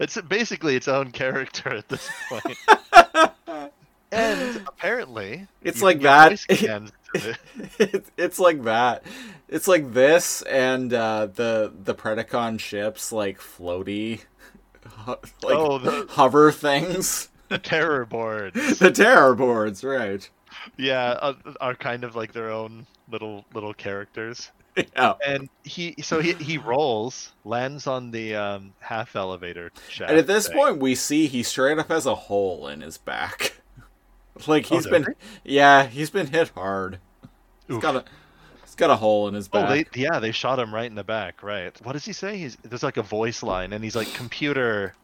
It's basically its own character at this point. and apparently, It's like that. voice commands to the- it, it's like that. It's like this and uh, the the Predacon ships like floaty, ho- like Oh, the- hover things. the terror boards. the terror boards, right? Yeah, uh, are kind of like their own little little characters. Yeah. And he so he he rolls, lands on the um, half elevator shaft. And at this thing. point, we see he straight up has a hole in his back. like Oh, he's does been, yeah, he's been hit hard. He's Oof. got a, he's got a hole in his Oh, back. they yeah, they shot him right in the back. Right. What does he say? He's there's like a voice line, and he's like, "Computer,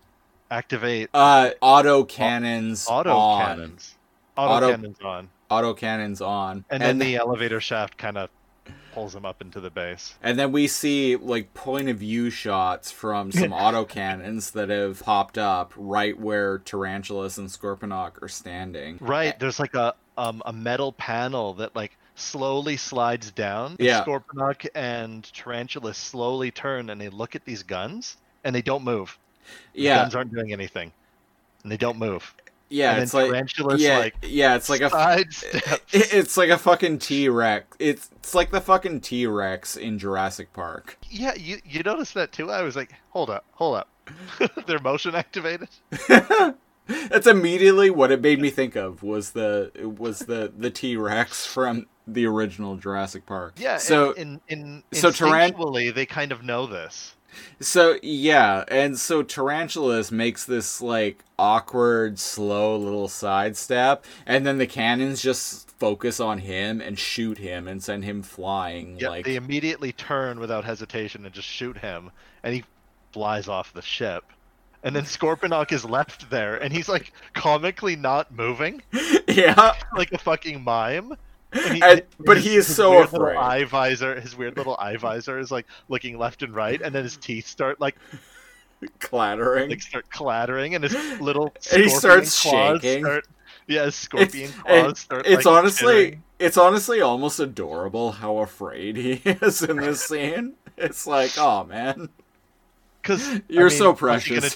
activate Uh, auto cannons auto on. cannons." Auto, Auto- cannons on, Auto cannons on. and then the elevator shaft kind of pulls him up into the base. And then we see like point of view shots from some autocannons that have popped up right where Tarantulas and Scorponok are standing. Right. There's like a um a metal panel that like slowly slides down. Yeah. Scorponok and Tarantula slowly turn and they look at these guns and they don't move. The Yeah, guns aren't doing anything. And they don't move. Yeah, and it's like Tarantula's yeah, like yeah, it's like a it- it's like a fucking T Rex. It's it's like the fucking T Rex in Jurassic Park. Yeah, you you noticed that too. I was like, hold up, hold up. They're motion activated. That's immediately what it made me think of was the was the the T Rex from the original Jurassic Park. Yeah. So in in, in so instinctually, they kind of know this. So yeah, and so Tarantulas makes this like awkward, slow little sidestep, and then the cannons just focus on him and shoot him and send him flying. Yeah, like they immediately turn without hesitation and just shoot him, and he flies off the ship. And then Scorponok is left there, and he's like comically not moving, yeah, like a fucking mime. He- And- but his- he is his so weird little afraid. Eye visor, his weird little eye visor is like looking left and right, and then his teeth start like clattering. like start clattering, and his little And he starts shaking. Start, yeah, his scorpion It's- claws and start. it's like, honestly jittering. it's honestly almost adorable how afraid he is in this scene. It's like, oh man. Because You're I mean, so precious.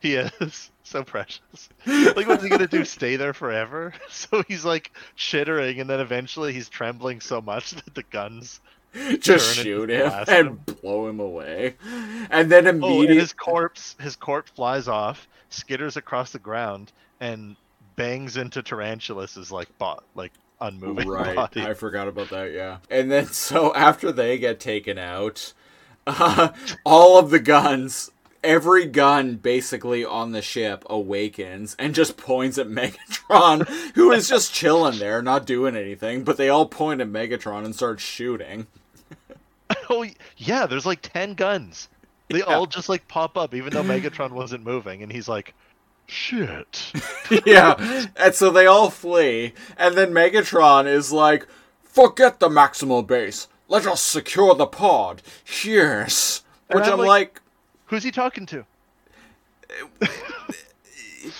He is so precious. Like, what's he gonna do? Stay there forever? So he's like chittering, and then eventually he's trembling so much that the guns. Just shoot him and him. blow him away. And then Oh, and immediately his corpse, his corpse flies off, skitters across the ground, and bangs into Tarantulas' like bot, like unmoving Right, body. I forgot about that. Yeah, and then so after they get taken out, uh, all of the guns, every gun basically on the ship awakens and just points at Megatron, who is just chilling there, not doing anything. But they all point at Megatron and start shooting. oh yeah, there's like ten guns. They all just like pop up, even though Megatron wasn't moving, and he's like, "Shit." yeah, and so they all flee, and then Megatron is like, "Forget the maximal base. Let us secure the pod." Yes, And which I'm I'm like- like Who's he talking to?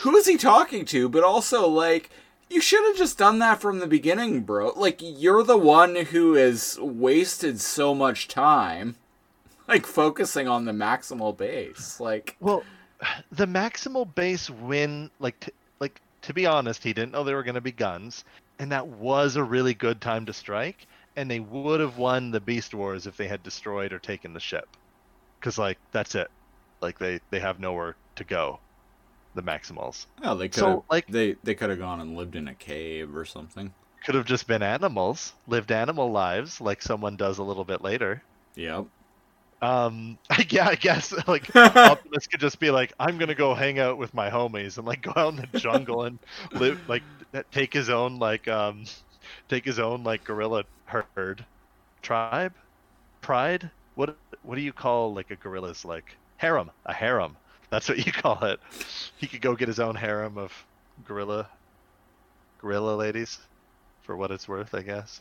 who is he talking to? But also, like, you should have just done that from the beginning, bro. Like, you're the one who has wasted so much time, like, focusing on the maximal base. Like, Well, the maximal base win, like, t- like to be honest, he didn't know there were going to be guns, and that was a really good time to strike. And they would have won the Beast Wars if they had destroyed or taken the ship, because like that's it. Like they they have nowhere to go. the Maximals. Oh, they could So, like- they they could have gone and lived in a cave or something. Could have just been animals, lived animal lives, like someone does a little bit later. Yep. Um, yeah, I guess like Optimus could just be like, I'm gonna go hang out with my homies and like go out in the jungle and live like take his own like um, take his own like gorilla herd, tribe, pride. What what do you call like a gorilla's like harem? A harem. That's what you call it. He could go get his own harem of gorilla, gorilla ladies, for what it's worth, I guess.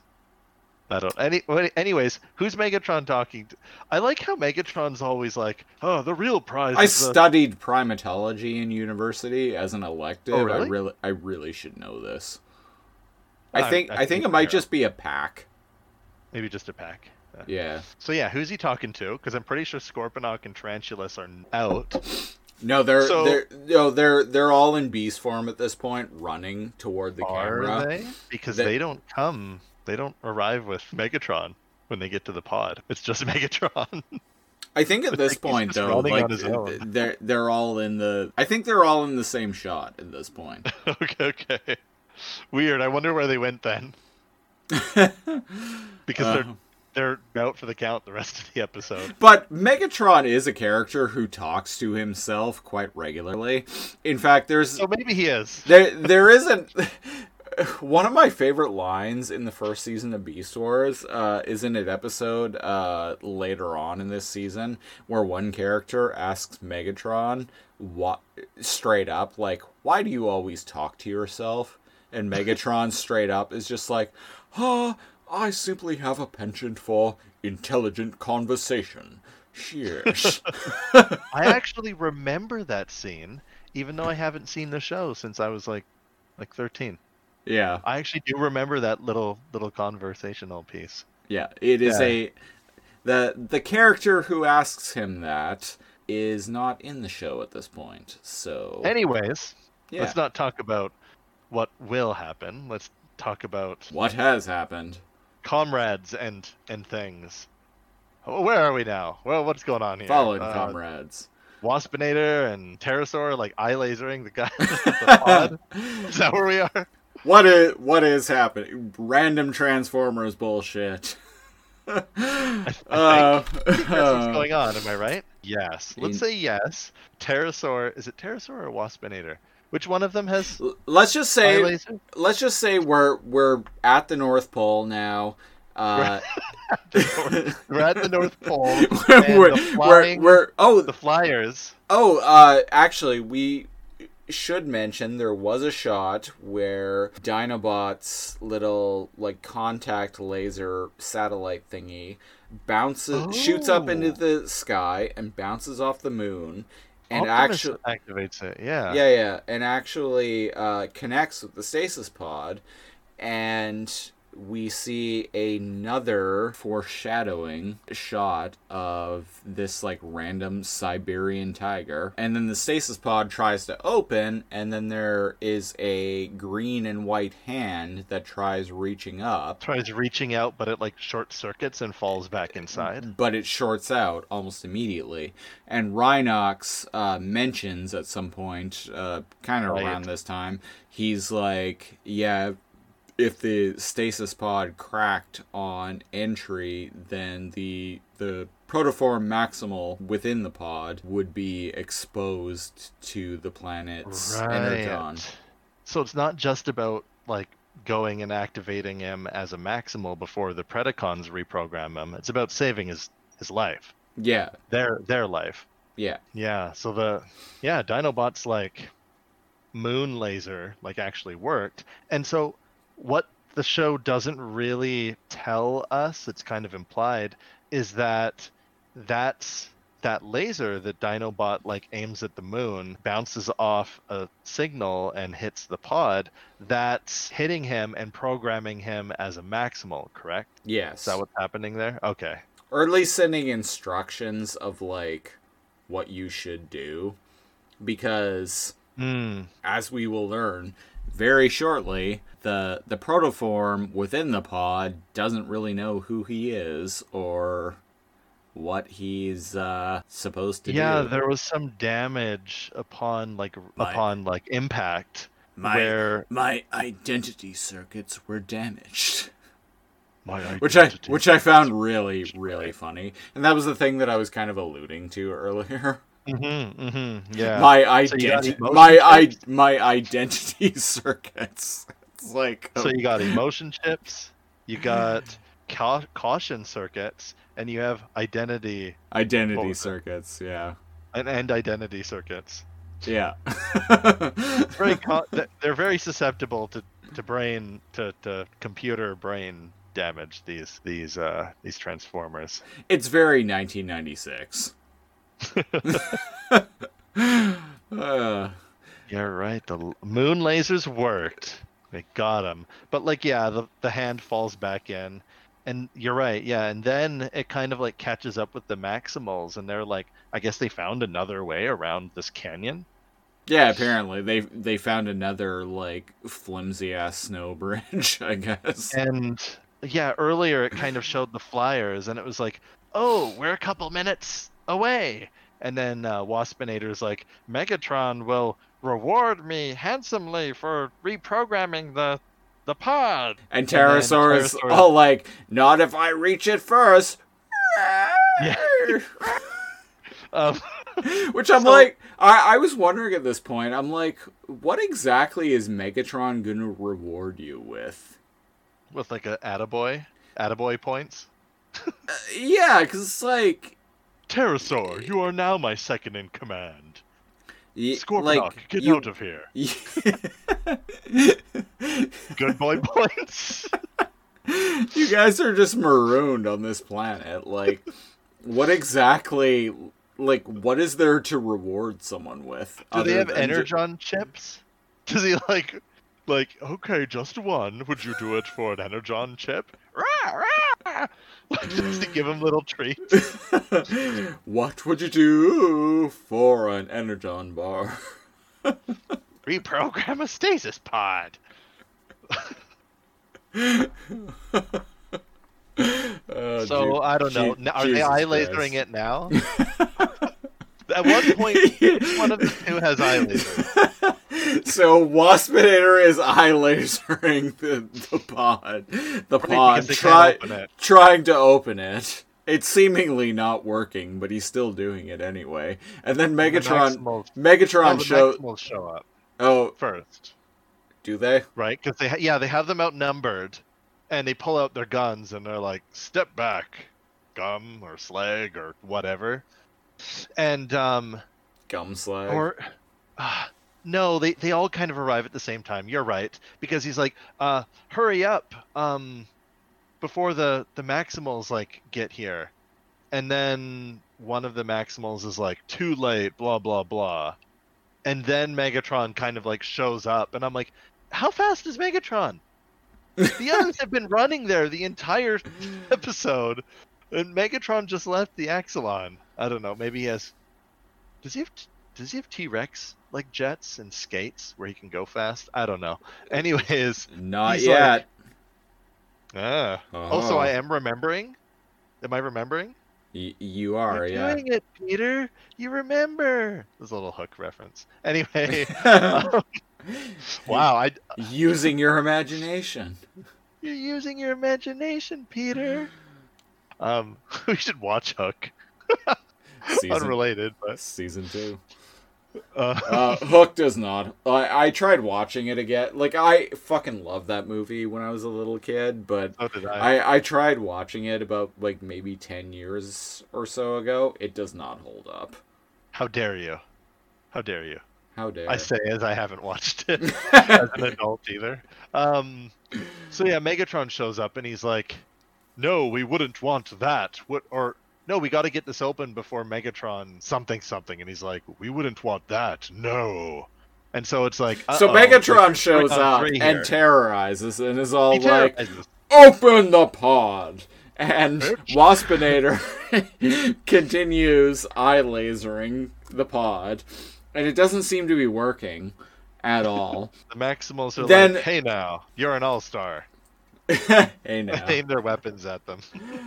I don't. Any. Anyways, who's Megatron talking to? I like how Megatron's always like, "Oh, the real prize." I is the-" studied primatology in university as an elective. Oh, I really? really I really should know this. I I- think I I, think think it might uh, just be a pack. Maybe just a pack. Yeah. So yeah, who's he talking to? Because I'm pretty sure Scorponok and Tarantulas are out. No, they're So- they're no, they're they're all in beast form at this point, running toward the are camera. they? Because They- they don't come. They don't arrive with Megatron when they get to the pod. It's just Megatron. I think at this point though, like on his own. they're they're all in the. I think they're all in the same shot at this point. okay, okay. Weird. I wonder where they went then. Because Uh, they're they're out for the count the rest of the episode. But Megatron is a character who talks to himself quite regularly. In fact, there's So maybe he is. there there isn't one of my favorite lines in the first season of Beast Wars uh, is in an episode uh, later on in this season where one character asks Megatron what straight up like why do you always talk to yourself and Megatron straight up is just like oh I simply have a penchant for intelligent conversation cheers I actually remember that scene, even though I haven't seen the show since I was like like 13. yeah I actually do remember that little little conversational piece. Yeah, it is Yeah. a the the character who asks him that is not in the show at this point. So Anyways, yeah, let's not talk about what will happen. Let's talk about what has happened? Comrades and and things. Where are we now? Well, what's going on here? Fallen Uh, comrades. Waspinator and Terrorsaur like eye lasering the guy. the. Is that where we are? What is what is happening? Random Transformers bullshit. uh, That's what's uh, going on. Am I right? Yes. Let's In- say yes. Terrorsaur. Is it Terrorsaur or Waspinator? Which one of them has let's just say let's just say we're we're at the North Pole now. Uh, We're at the North Pole. we're, we're, the flying, we're oh the flyers. Oh, uh, actually, we should mention there was a shot where Dinobot's little like contact laser satellite thingy bounces, shoots up into Oh. the sky and bounces off the moon, and actually, activates it. Yeah. yeah, yeah, and actually uh, connects with the stasis pod, and we see another foreshadowing shot of this like random Siberian tiger, and then the stasis pod tries to open, and then there is a green and white hand that tries reaching up. Tries reaching out, but it like short circuits and falls back inside. but it shorts out almost immediately. And Rhinox uh, mentions at some point, uh, kind of Right. around this time, he's like, "Yeah, if the stasis pod cracked on entry, then the the protoform maximal within the pod would be exposed to the planet's energon." So it's not just about like going and activating him as a maximal before the Predacons reprogram him. It's about saving his his life, Yeah, their their life. yeah, Yeah. So the yeah Dinobot's like moon laser like actually worked, and so what the show doesn't really tell us, it's kind of implied, is that that's that laser that Dinobot like aims at the moon bounces off a signal and hits the pod. That's hitting him and programming him as a maximal, correct? yes. Is that what's happening there? Okay. or at least sending instructions of like what you should do because Hmm. as we will learn very shortly the the protoform within the pod doesn't really know who he is or what he's uh, supposed to yeah, do. Yeah, there was some damage upon like My- upon like impact My where my identity circuits were damaged. my which I which I found really really funny, and that was the thing that I was kind of alluding to earlier. Mhm, mhm, yeah. my So identity, emotion my I, my identity circuits. It's like So you got emotion chips, you got cau- caution circuits, and you have identity identity circuits. Yeah, and, and identity circuits. yeah. Very co- they're very susceptible to, to brain to, to computer brain damage. These these uh these transformers. it's very 1996. Uh, You're right. The moon lasers worked. They got him. But like, yeah, the the hand falls back in, and you're right. Yeah, and then it kind of like catches up with the Maximals, and they're like, I guess they found another way around this canyon. yeah, apparently they they found another like flimsy ass snow bridge. I guess. And yeah, earlier it kind of showed the flyers, and it was like, oh, we're a couple minutes away. And then uh, Waspinator's like, Megatron will reward me handsomely for reprogramming the the pod. And Terrorsaur's Terrorsaur's- all like, not if I reach it first. Yeah. Um, Which I'm So- like, I, I was wondering at this point, I'm like, what exactly is Megatron gonna reward you with? with like a attaboy, attaboy points. Uh, yeah, because it's like, Terrorsaur, you are now my second in command. y- Scorponok, like get you, out of here. Good boy points. you guys are just marooned on this planet. Like, what exactly? Like, what is there to reward someone with? Do they have than ju- energon chips? Does he like, like, okay, just one? Would you do it for an energon chip? Rah, rah! Like, Just to give him little treats. what would you do for an energon bar? Reprogram a stasis pod. Uh, So I don't know. N- Are they Jesus eye Christ. lasering it now? At one point, one of the two has eye lasers? So Waspinator is eye lasering the, the pod. The pod try, can't open it. trying to open it. It's seemingly not working, but he's still doing it anyway. And then Megatron Maximals- Megatron No, the show Maximals show up Oh, first, do they? right? Because they, ha- yeah, they have them outnumbered, and they pull out their guns and they're like, "Step back, gum or slag or whatever," and um, Gum slag. or uh, no, they they all kind of arrive at the same time. You're right because he's like, uh, "Hurry up, um, before the the Maximals like get here," and then one of the Maximals is like, "Too late," blah blah blah, and then Megatron kind of like shows up, and I'm like, "How fast is Megatron?" the others have been running there the entire episode, and Megatron just left the Axalon. I don't know. Maybe he has. Does he have? t- Does he have T Rex like jets and skates where he can go fast? I don't know. Anyways, Not yet. ah. Also, Oh. I am remembering. Am I remembering? Y- you are, You're yeah. doing it, Peter. You remember. There's a little hook reference. Anyway, um, wow, I Using your imagination. you're using your imagination, Peter. Um, we should watch Hook. Season, Unrelated, but season two. Uh, Uh, Hook does not. I, I tried watching it again. Like, I fucking loved that movie when I was a little kid, but so I. I, I tried watching it about, like, maybe 10 years or so ago. It does not hold up. How dare you? How dare you? How dare I say as I haven't watched it as an adult either. Um, so yeah, Megatron shows up and he's like, "No, we wouldn't want that. What or no, we got to get this open before Megatron something something." And he's like, "We wouldn't want that. No." And so it's like, So Megatron shows up and terrorizes and is all He like, terrorizes. open the pod and Bitch. waspinator continues eye lasering the pod and it doesn't seem to be working at all the Maximals are Then- like, "Hey now, you're an all-star." hey now. aim their weapons at them.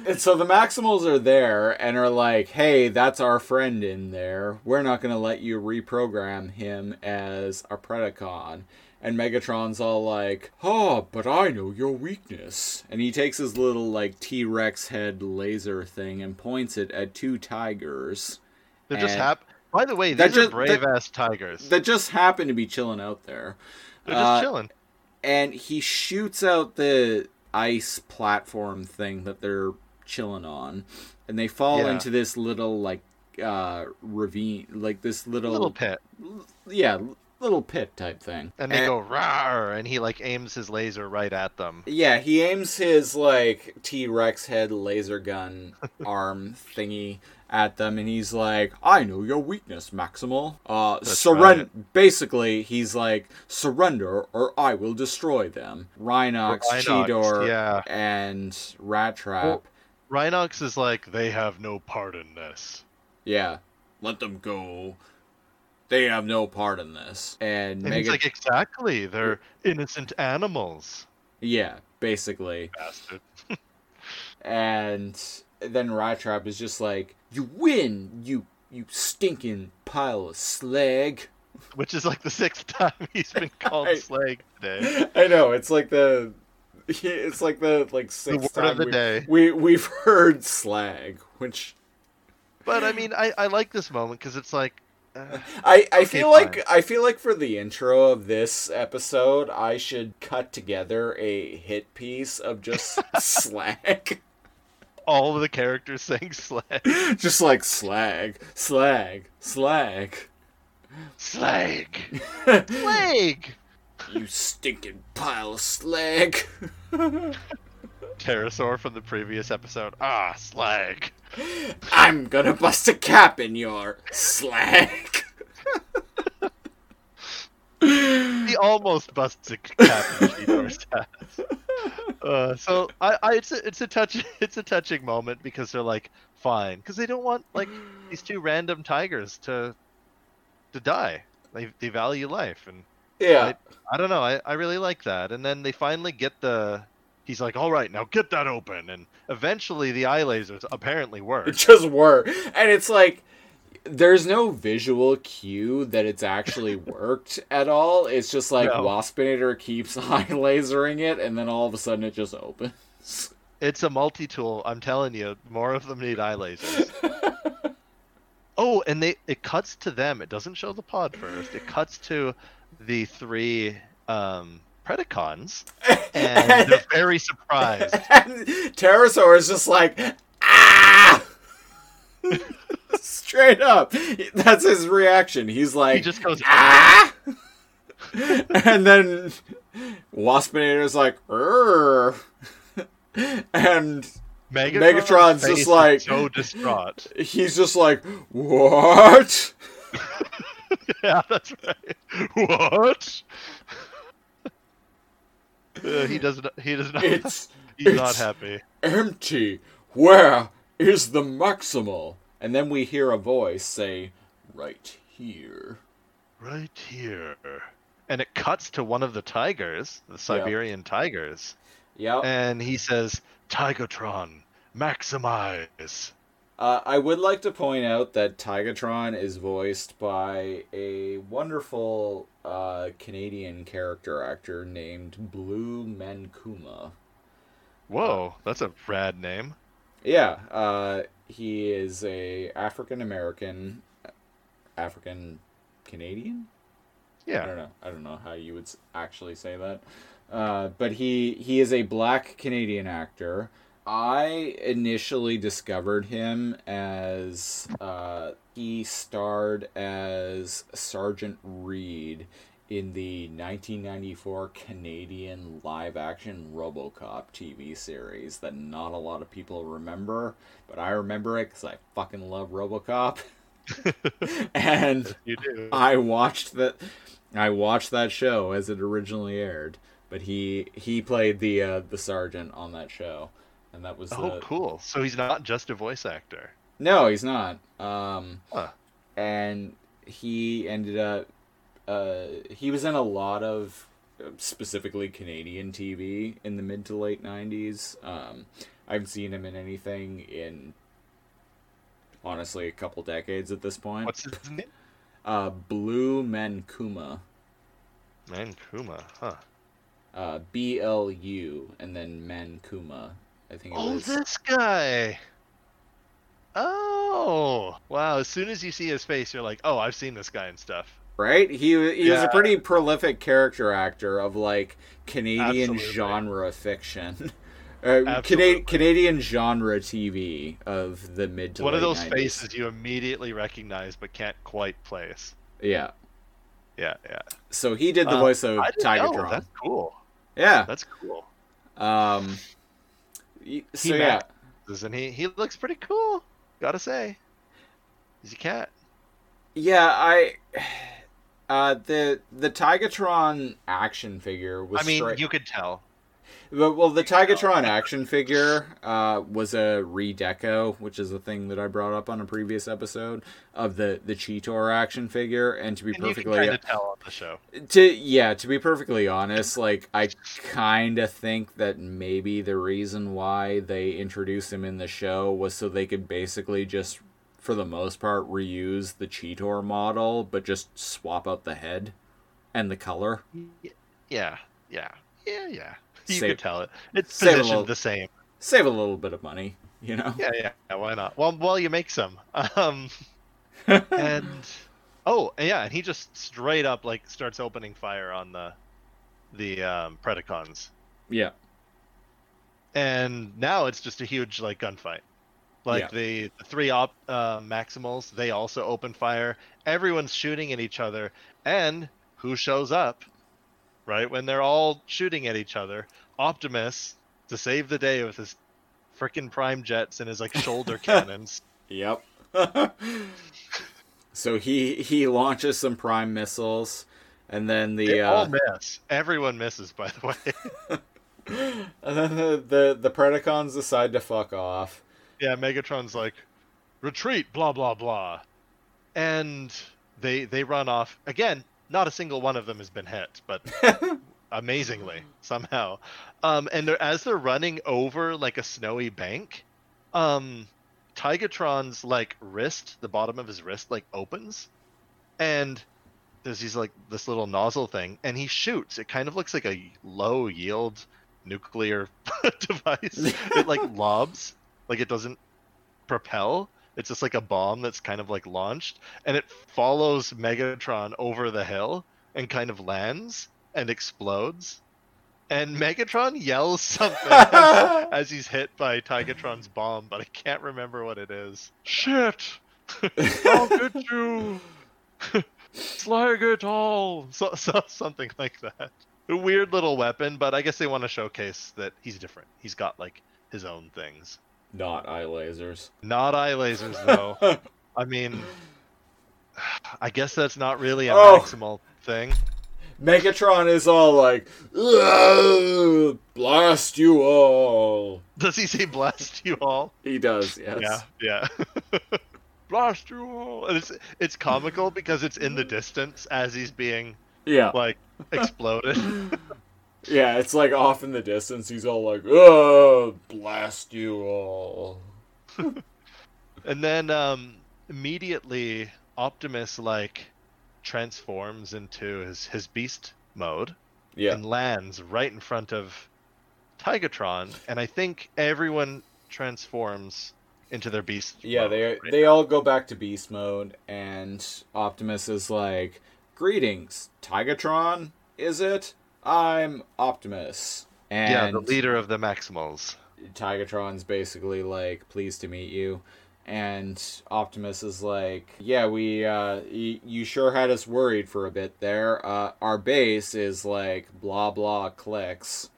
And so the Maximals are there and are like, hey, that's our friend in there. We're not going to let you reprogram him as a Predacon. And Megatron's all like, oh, but I know your weakness. And he takes his little, like, T Rex head laser thing and points it at two tigers They're just And- hap. By the way, That these are just- brave ass tigers. that just happen to be chilling out there. They're just uh, chilling. and he shoots out the ice platform thing that they're chilling on and they fall Yeah. into this little like uh ravine like this little, Little pit, yeah little pit type thing and they go rawr, and he like aims his laser right at them. yeah he aims his like t-rex head laser gun arm thingy at them and he's like i know your weakness maximal uh surrender right. basically he's like surrender or i will destroy them rhinox Rhinox, cheetor yeah. and Rattrap Well- Rhinox is like, they have no part in this. yeah let them go they have no part in this and, And mega he's like, exactly, they're innocent animals. yeah basically Bastard. and then Rattrap is just like you win you you stinking pile of slag Which is like the sixth time he's been called I- slag today. I know it's like the it's like the like The sixth word time of the we, day. we we've heard slag, which But I mean, I, I like this moment because it's like, uh, I I Okay, feel like fine. I feel like for the intro of this episode, I should cut together a hit piece of just slag, all of the characters saying slag. just like slag, slag, slag. Slag! Slag! You stinking pile of slag. Terrorsaur from the previous episode. Ah, slag. I'm gonna bust a cap in your slag. He almost busts a cap in Cheetor's ass. Uh, so I, I, it's a, it's a touch, it's a touching moment because they're like, fine, because they don't want like these two random tigers to, to die. They, they value life, and Yeah. I don't know. I, I really like that. And then they finally get the. He's like, all right, now get that open. And eventually the eye lasers apparently work. It just were. And it's like there's no visual cue that it's actually worked at all. It's just like No. Waspinator keeps eye lasering it and then all of a sudden it just opens. It's a multi tool. I'm telling you, more of them need eye lasers. oh, and they it cuts to them. It doesn't show the pod first. It cuts to the three um, Predacons, and they're very surprised. and Terrorsaur is just like ah Straight up. That's his reaction. He's like He just goes, ah and then Waspinator's like "Rrr." and Megatron's, Megatron's just like- so distraught. he's just like what yeah, that's right. What? Uh, he doesn't. He does not. it's he's not happy. empty where is the maximal and then we hear a voice say right here Right here. And it cuts to one of the tigers, the Siberian tigers, yep and he says, "Tigatron, maximize." uh, i would like to point out that tigatron is voiced by a wonderful uh, canadian character actor named Blu Mankuma Whoa, that's a rad name. Yeah, uh, he is a African American, African Canadian. Yeah, I don't know. I don't know how you would actually say that. Uh, but he he is a black Canadian actor. I initially discovered him as uh, he starred as Sergeant Reed in the 1994 Canadian live action Robocop TV series that not a lot of people remember, but I remember it because I fucking love Robocop. and You do. I watched that. I watched that show as it originally aired, but he he played the uh, the sergeant on that show, and that was oh, the, cool. So he's not just a voice actor. no, he's not. Um, Huh. and he ended up. Uh, he was in a lot of specifically Canadian TV in the mid to late '90s. Um, I haven't seen him in anything in honestly a couple decades at this point. What's his name? Uh, Blue Men Kuma. Man Kuma, huh? Uh, B L U and then Men Kuma. I think it Oh, was. this guy. Oh, wow! As soon as you see his face, you're like, "Oh, I've seen this guy and stuff." Right? He he was a pretty prolific character actor of like Canadian Absolutely. genre fiction. Uh, Cana- Canadian genre TV of the mid to One of those 90s. faces you immediately recognize but can't quite place. Yeah. Yeah, yeah. So he did the Uh, voice of I didn't know. Tigatron. That's cool. Yeah. That's cool. Um. So He yeah, Doesn't he? He looks pretty cool. Gotta say. He's a cat. yeah. I. Uh, the the Tigatron action figure was. I mean, straight- you could tell. Well, well, the Tigatron action figure uh, was a redeco, which is a thing that I brought up on a previous episode of the the Cheetor action figure. And to be And you can perfectly kind tell on the show. to yeah, to be perfectly honest, like I kind of think that maybe the reason why they introduced him in the show was so they could basically just, for the most part, reuse the Cheetor model, but just swap out the head and the color. Yeah, yeah, yeah, yeah. You Save- could tell it. It's positioned little- the same. Save a little bit of money, you know. Yeah, yeah, yeah. Why not? Well, well, you make some. Um, and oh, yeah, and he just straight up like starts opening fire on the the um, Predacons, yeah. and now it's just a huge like gunfight. Like Yeah. the, the three op uh, Maximals, they also open fire. Everyone's shooting at each other, and who shows up? Right when they're all shooting at each other, Optimus to save the day with his freaking prime jets and his like shoulder cannons. Yep. so he he launches some prime missiles, and then the They uh, all miss. Everyone misses, by the way. and then the, the the Predacons decide to fuck off. Yeah, Megatron's like, retreat, blah blah blah, and they they run off again. Not a single one of them has been hit, but amazingly somehow. Um, and they're, as they're running over like a snowy bank, um, Tigatron's like wrist, the bottom of his wrist, like opens, and there's these like this little nozzle thing, and he shoots. It kind of looks like a low yield nuclear device. it like lobs, like it doesn't propel. It's just like a bomb that's kind of like launched, and it follows Megatron over the hill and kind of lands and explodes. And Megatron yells something as, as he's hit by Tigatron's bomb, but I can't remember what it is. Shit! I'll get you! Slag it all! So, so, something like that. A weird little weapon, but I guess they want to showcase that he's different. He's got like his own things. Not eye lasers. Not eye lasers though. I mean, I guess that's not really a Oh. maximal thing. Megatron is all like, "Blast you all!" Does he say blast you all? He does, yes. Yeah, yeah. blast you all. And it's it's comical because it's in the distance as he's being Yeah. like exploded. Yeah, it's like off in the distance. He's all like, "Oh, blast you all!" and then um immediately Optimus like transforms into his his beast mode Yeah, and lands right in front of Tigatron and I think everyone transforms into their beast yeah. They right? they all go back to beast mode, and Optimus is like, "Greetings, Tigatron. Is it? I'm Optimus." And yeah the leader of the Maximals Tigatron's basically like, pleased to meet you. And Optimus is like, yeah, we, uh, y- you sure had us worried for a bit there. Uh, our base is like blah blah clicks.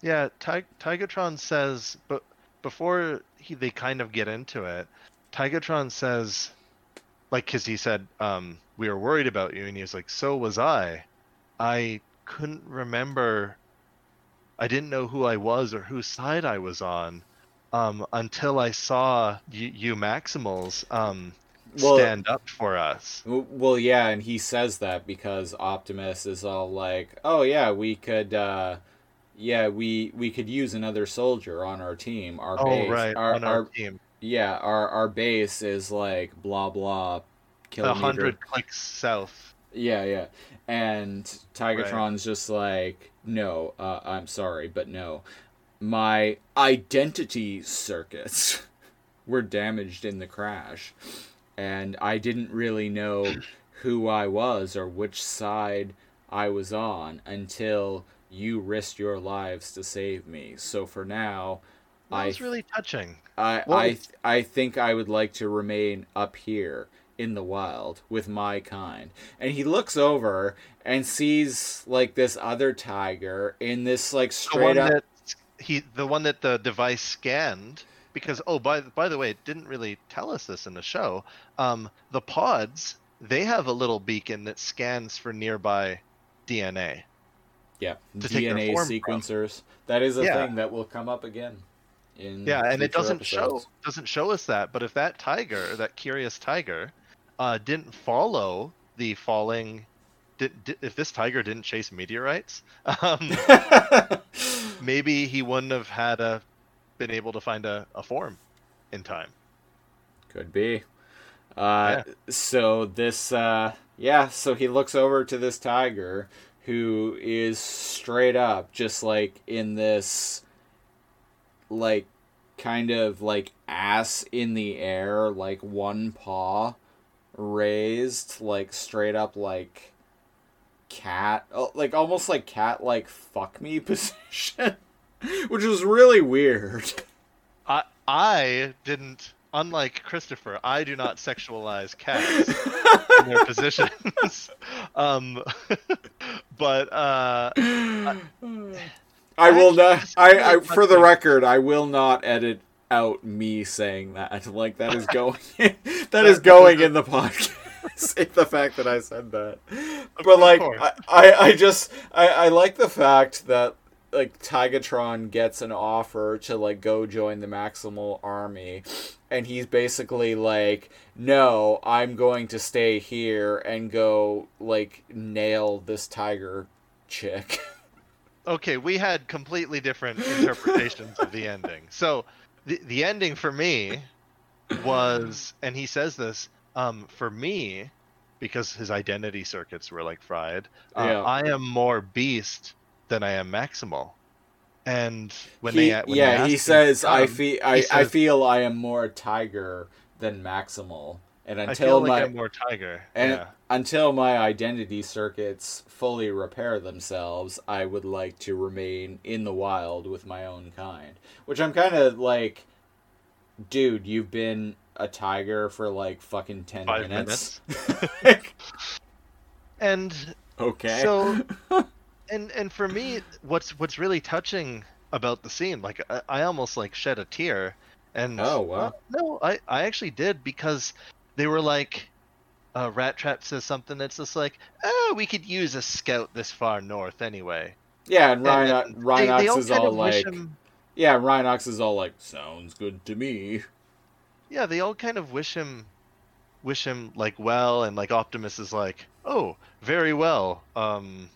Yeah, Ty- Tigatron says, but before he they kind of get into it, Tigatron says, like, because he said, um, we were worried about you, and he was like, so was I. I couldn't remember. I didn't know who I was or whose side I was on, um, until I saw you, you Maximals. Um, Well- stand up for us. Well, yeah, and he says that because Optimus is all like, "Oh yeah, we could, uh, yeah, we we could use another soldier on our team. Our Oh base, right, our, on our, our team, yeah, our our base is like blah blah a hundred clicks south. Yeah, yeah, and Tigatron's just like, "No, uh, I'm sorry, but no, my identity circuits were damaged in the crash." and I didn't really know who I was or which side I was on until you risked your lives to save me. So for now, That I was really touching. I Well- I I think I would like to remain up here in the wild with my kind. And he looks over and sees like this other tiger in this like The straight one up that he, the one that the device scanned. Because oh, by by the way, it didn't really tell us this in the show. Um, the pods they have a little beacon that scans for nearby DNA. yeah, to take their DNA form from. sequencers. That is a Yeah. thing that will come up again. In Yeah, and it doesn't show doesn't show us that. But if that tiger, that curious tiger, uh, didn't follow the falling, did, did, if this tiger didn't chase meteorites, um, maybe he wouldn't have had a been able to find a, a form in time. Could be. Uh, So this, uh, yeah. So he looks over to this tiger, who is straight up, just like in this, like, kind of like ass in the air, like one paw raised, like straight up, like cat, oh, like almost like cat, like fuck me position, which was really weird. I I didn't. Unlike Christopher, I do not sexualize cats in their positions. um, but uh, I will not. I, I for the record, I will not edit out me saying that. Like that is going. that is going in the podcast. the fact that I said that, but like. I, I, I just I, I like the fact that like Tigatron gets an offer to like go join the Maximal army, and he's basically like, no, I'm going to stay here and go like nail this tiger chick. okay, we had completely different interpretations of the ending. So the the ending for me was, and he says this, um, for me, because his identity circuits were like fried. Uh, Yeah. I am more beast than I am maximal. And when he, they when yeah, asked he him says, to "I come, feel I, he I feel I am more tiger than maximal, and until like my tiger. and yeah. until my identity circuits fully repair themselves, I would like to remain in the wild with my own kind." Which I'm kind of like, dude, you've been a tiger for like fucking ten Five minutes. And okay. So, and and for me, what's what's really touching about the scene, like I, I almost like shed a tear, and Oh, wow. uh, no, I I actually did because they were like, uh, Rattrap says something that's just like, oh, we could use a scout this far north anyway. yeah, and Ryan, And- Rhinox they, they is kind all like, him, yeah, Rhinox is all like, sounds good to me. yeah, they all kind of wish him, wish him like well, and like Optimus is like, oh, very well. Um,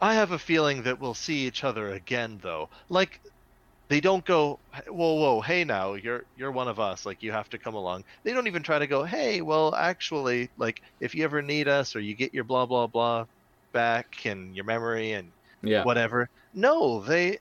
I have a feeling that we'll see each other again, though. Like, they don't go, whoa, whoa, hey, now you're you're one of us. Like, you have to come along. They don't even try to go, hey, well, actually, like, if you ever need us or you get your blah blah blah back and your memory and Yeah. whatever. No, they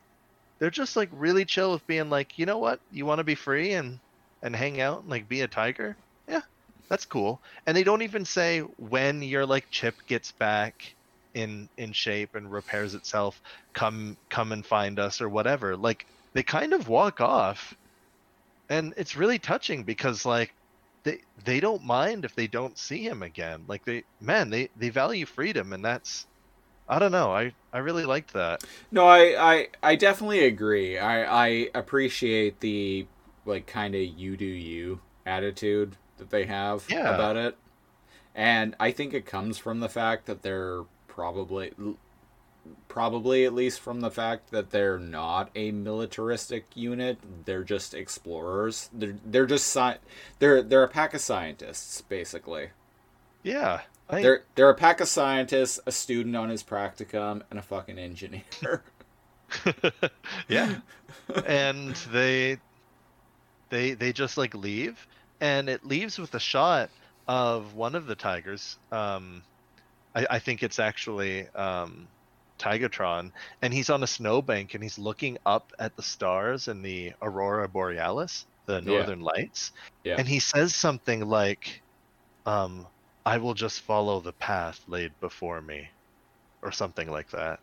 they're just like really chill with being like, you know what, you want to be free and and hang out and like be a tiger. Yeah, that's cool. And they don't even say when your like chip gets back in in shape and repairs itself, come come and find us or whatever. Like they kind of walk off, and it's really touching because like they they don't mind if they don't see him again. Like they man they they value freedom and that's I don't know. I I really liked that. No, I, I, I definitely agree. I, I appreciate the like kind of you do you attitude that they have Yeah. about it, and I think it comes from the fact that they're probably probably at least from the fact that they're not a militaristic unit. They're just explorers. They're they're just sci- they're they're a pack of scientists basically. Yeah. I, They're they're a pack of scientists, a student on his practicum, and a fucking engineer. yeah. and they they they just like leave and it leaves with a shot of one of the tigers. Um I, I think it's actually um Tigatron, and he's on a snowbank and he's looking up at the stars and the aurora borealis, the Yeah. northern lights, Yeah. and he says something like, um, "I will just follow the path laid before me," or something like that.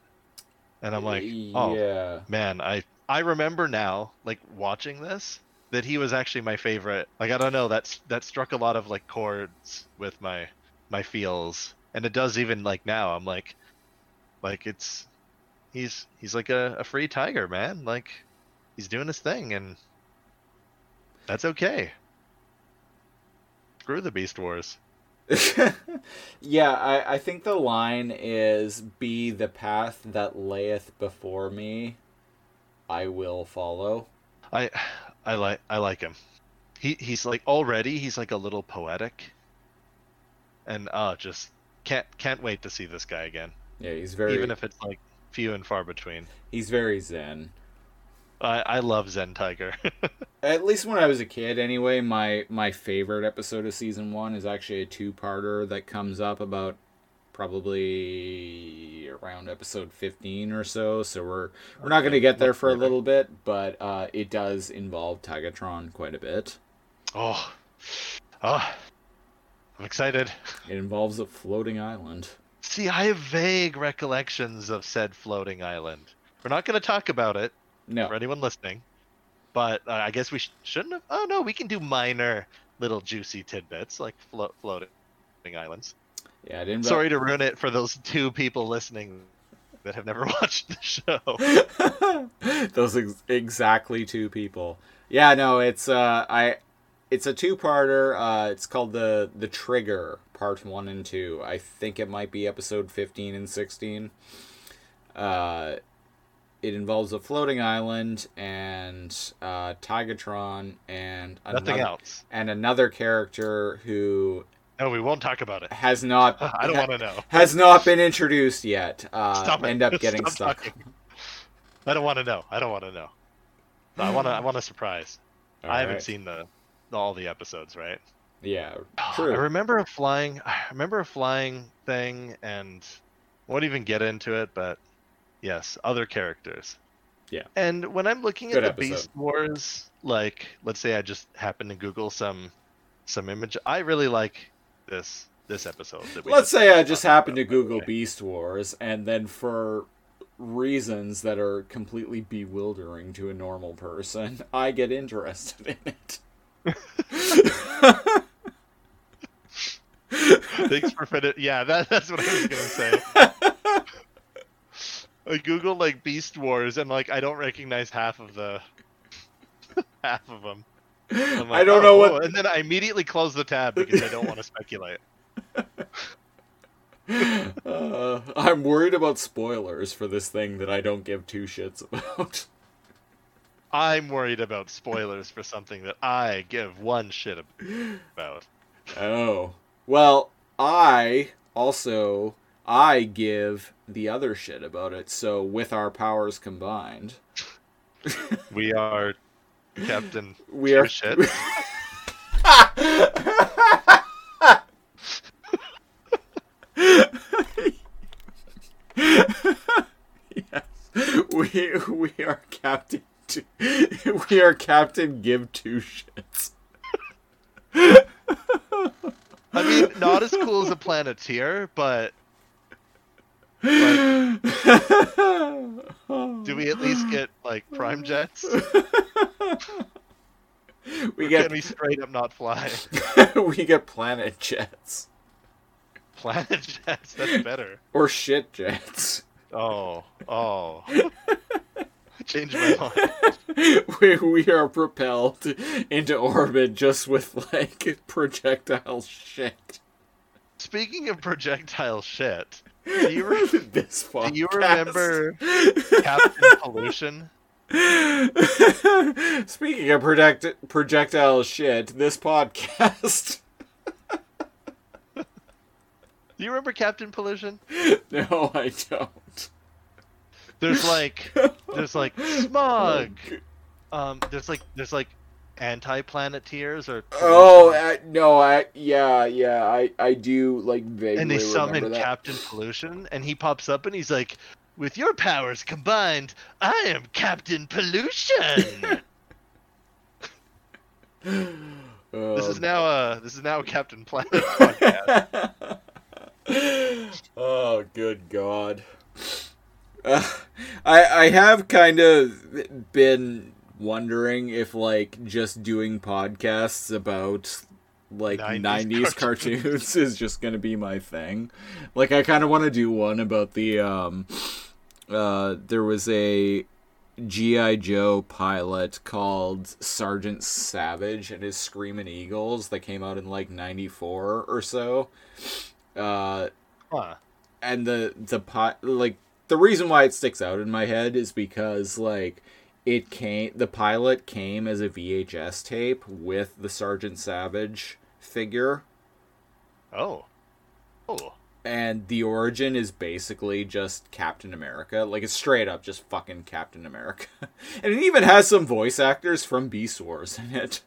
And I'm like, "Oh, yeah. man i i remember now like watching this that he was actually my favorite like i don't know that's that struck a lot of like chords with my my feels and it does even like now i'm like like it's he's he's like a, a free tiger man. Like he's doing his thing and that's okay. Screw the beast wars. Yeah, I, I think the line is be the path that layeth before me, I will follow. i i like i like him. He he's like already he's like a little poetic. And uh just can't can't wait to see this guy again Yeah, he's very even if it's like few and far between he's very zen. i i love zen tiger At least when I was a kid anyway, my my favorite episode of season 1 is actually a two-parter that comes up about probably around episode 15 or so, so we're we're not going to get there for a little bit, but uh, it does involve Tigatron quite a bit. oh oh i'm excited It involves a floating island. See i have vague recollections of said floating island we're not going to talk about it No. for anyone listening but uh, i guess we sh- shouldn't have oh no we can do minor little juicy tidbits like flo- floating islands Yeah, it involves sorry to ruin it for those two people listening that have never watched the show Those ex- exactly two people. Yeah, no, it's uh I it's a two-parter. Uh it's called the the Trigger part 1 and 2. I think it might be episode 15 and 16. Uh it involves a floating island and uh Tigatron and nothing another, else and another character who no we won't talk about it has not i don't want to know has not been introduced yet. Uh Stop it. end up getting Stop stuck. talking. I don't want to know. I don't want to know. No, I want to. I want a surprise. I haven't seen the all the episodes, right? Yeah, true. I remember a flying. I remember a flying thing, and won't even get into it. But yes, other characters. Yeah. And when I'm looking Good at the episode. Beast Wars, like let's say I just happen to Google some some image, I really like this this episode. That we Let's say I just talked happened to about, by the Google way. Beast Wars, and then for reasons that are completely bewildering to a normal person, I get interested in it. Thanks for fin- Yeah, that, that's what I was gonna say. I googled like Beast Wars and like I don't recognize half of the half of them. I'm I don't know what- and then I immediately close the tab because I don't want to speculate. Uh, I'm worried about spoilers for this thing that I don't give two shits about. I'm worried about spoilers for something that I give one shit about. Oh. Well, I also I give the other shit about it. So with our powers combined, We are Captain. we are Shit. yes. We we are Captain we are Captain Give Two Shits. I mean, not as cool as a Planeteer, but do we at least get like prime jets? we Or get Can we straight up not fly? we get planet jets Planet jets, that's better. or shit jets. Oh, oh. Change my mind. we, we are propelled into orbit just with like projectile shit. Speaking of projectile shit, do you, re- this do you remember Captain Pollution? Speaking of project- projectile shit, this podcast. Do you remember Captain Pollution? no, I don't. There's like there's like smog. Um, there's like there's like anti-planeteers or Oh uh, no! I yeah yeah I I do like vaguely and they summon that. Captain Pollution, and he pops up and he's like, "With your powers combined, I am Captain Pollution." this is Um, now a this is now a Captain Planet podcast. oh, good God. Uh, I I have kind of been wondering if like just doing podcasts about like 90s 90s, cartoons. is just going to be my thing. Like I kind of want to do one about the um uh there was a GI Joe pilot called Sergeant Savage and his Screaming Eagles that came out in like 94 or so. Uh Huh. and the the pi- like the reason why it sticks out in my head is because like it came the pilot came as a VHS tape with the Sergeant Savage figure Oh. Oh. and the origin is basically just Captain America like it's straight up just fucking Captain America and it even has some voice actors from Beast Wars in it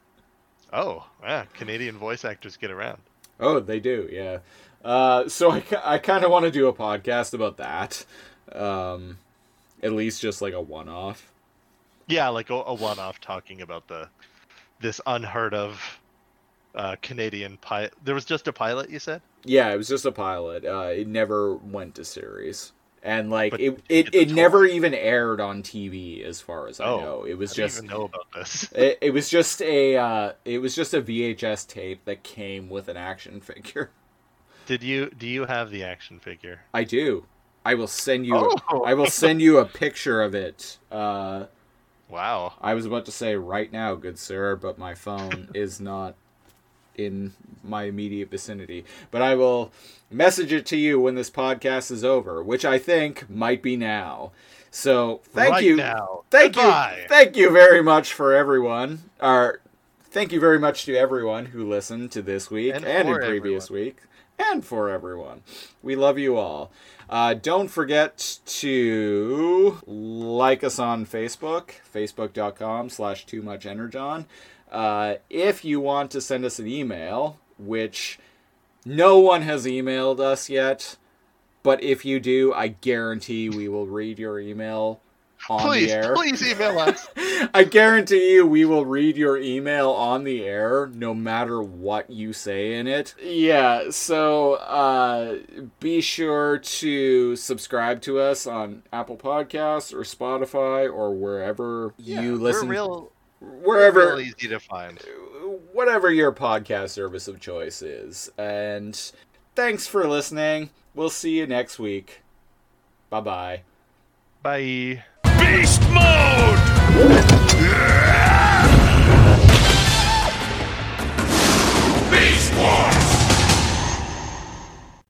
Oh. Yeah. Canadian voice actors get around. Oh, they do, yeah. Uh, so I, I kind of want to do a podcast about that. Um, at least just like a one off. Yeah, like a, a one-off talking about the this unheard of uh, Canadian pilot. There was just a pilot, you said. Yeah, it was just a pilot. Uh, it never went to series. And like But it, it, it never even aired on TV, as far as I Oh, know. It was I just know about this. it, it was just a uh, it was just a VHS tape that came with an action figure. Did you do you have the action figure? I do. I will send you. Oh. I will send you a picture of it. Uh, Wow. I was about to say right now, good sir, but my phone is not in my immediate vicinity. But I will message it to you when this podcast is over, which I think might be now. So thank Right you, now. thank Goodbye. you, thank you very much for everyone. Or thank you very much to everyone who listened to this week And and, in previous everyone. week, and for everyone. We love you all. Uh, don't forget to like us on Facebook, facebook.com slash too much energon. Uh, if you want to send us an email, which no one has emailed us yet, but if you do, I guarantee we will read your email Please, the air. please email us. I guarantee you we will read your email on the air no matter what you say in it. Yeah, so uh, be sure to subscribe to us on Apple Podcasts or Spotify or wherever you listen. We're real, wherever real easy to find. whatever your podcast service of choice is. And thanks for listening. We'll see you next week. Bye-bye. Bye. Beast mode! Beast Wars!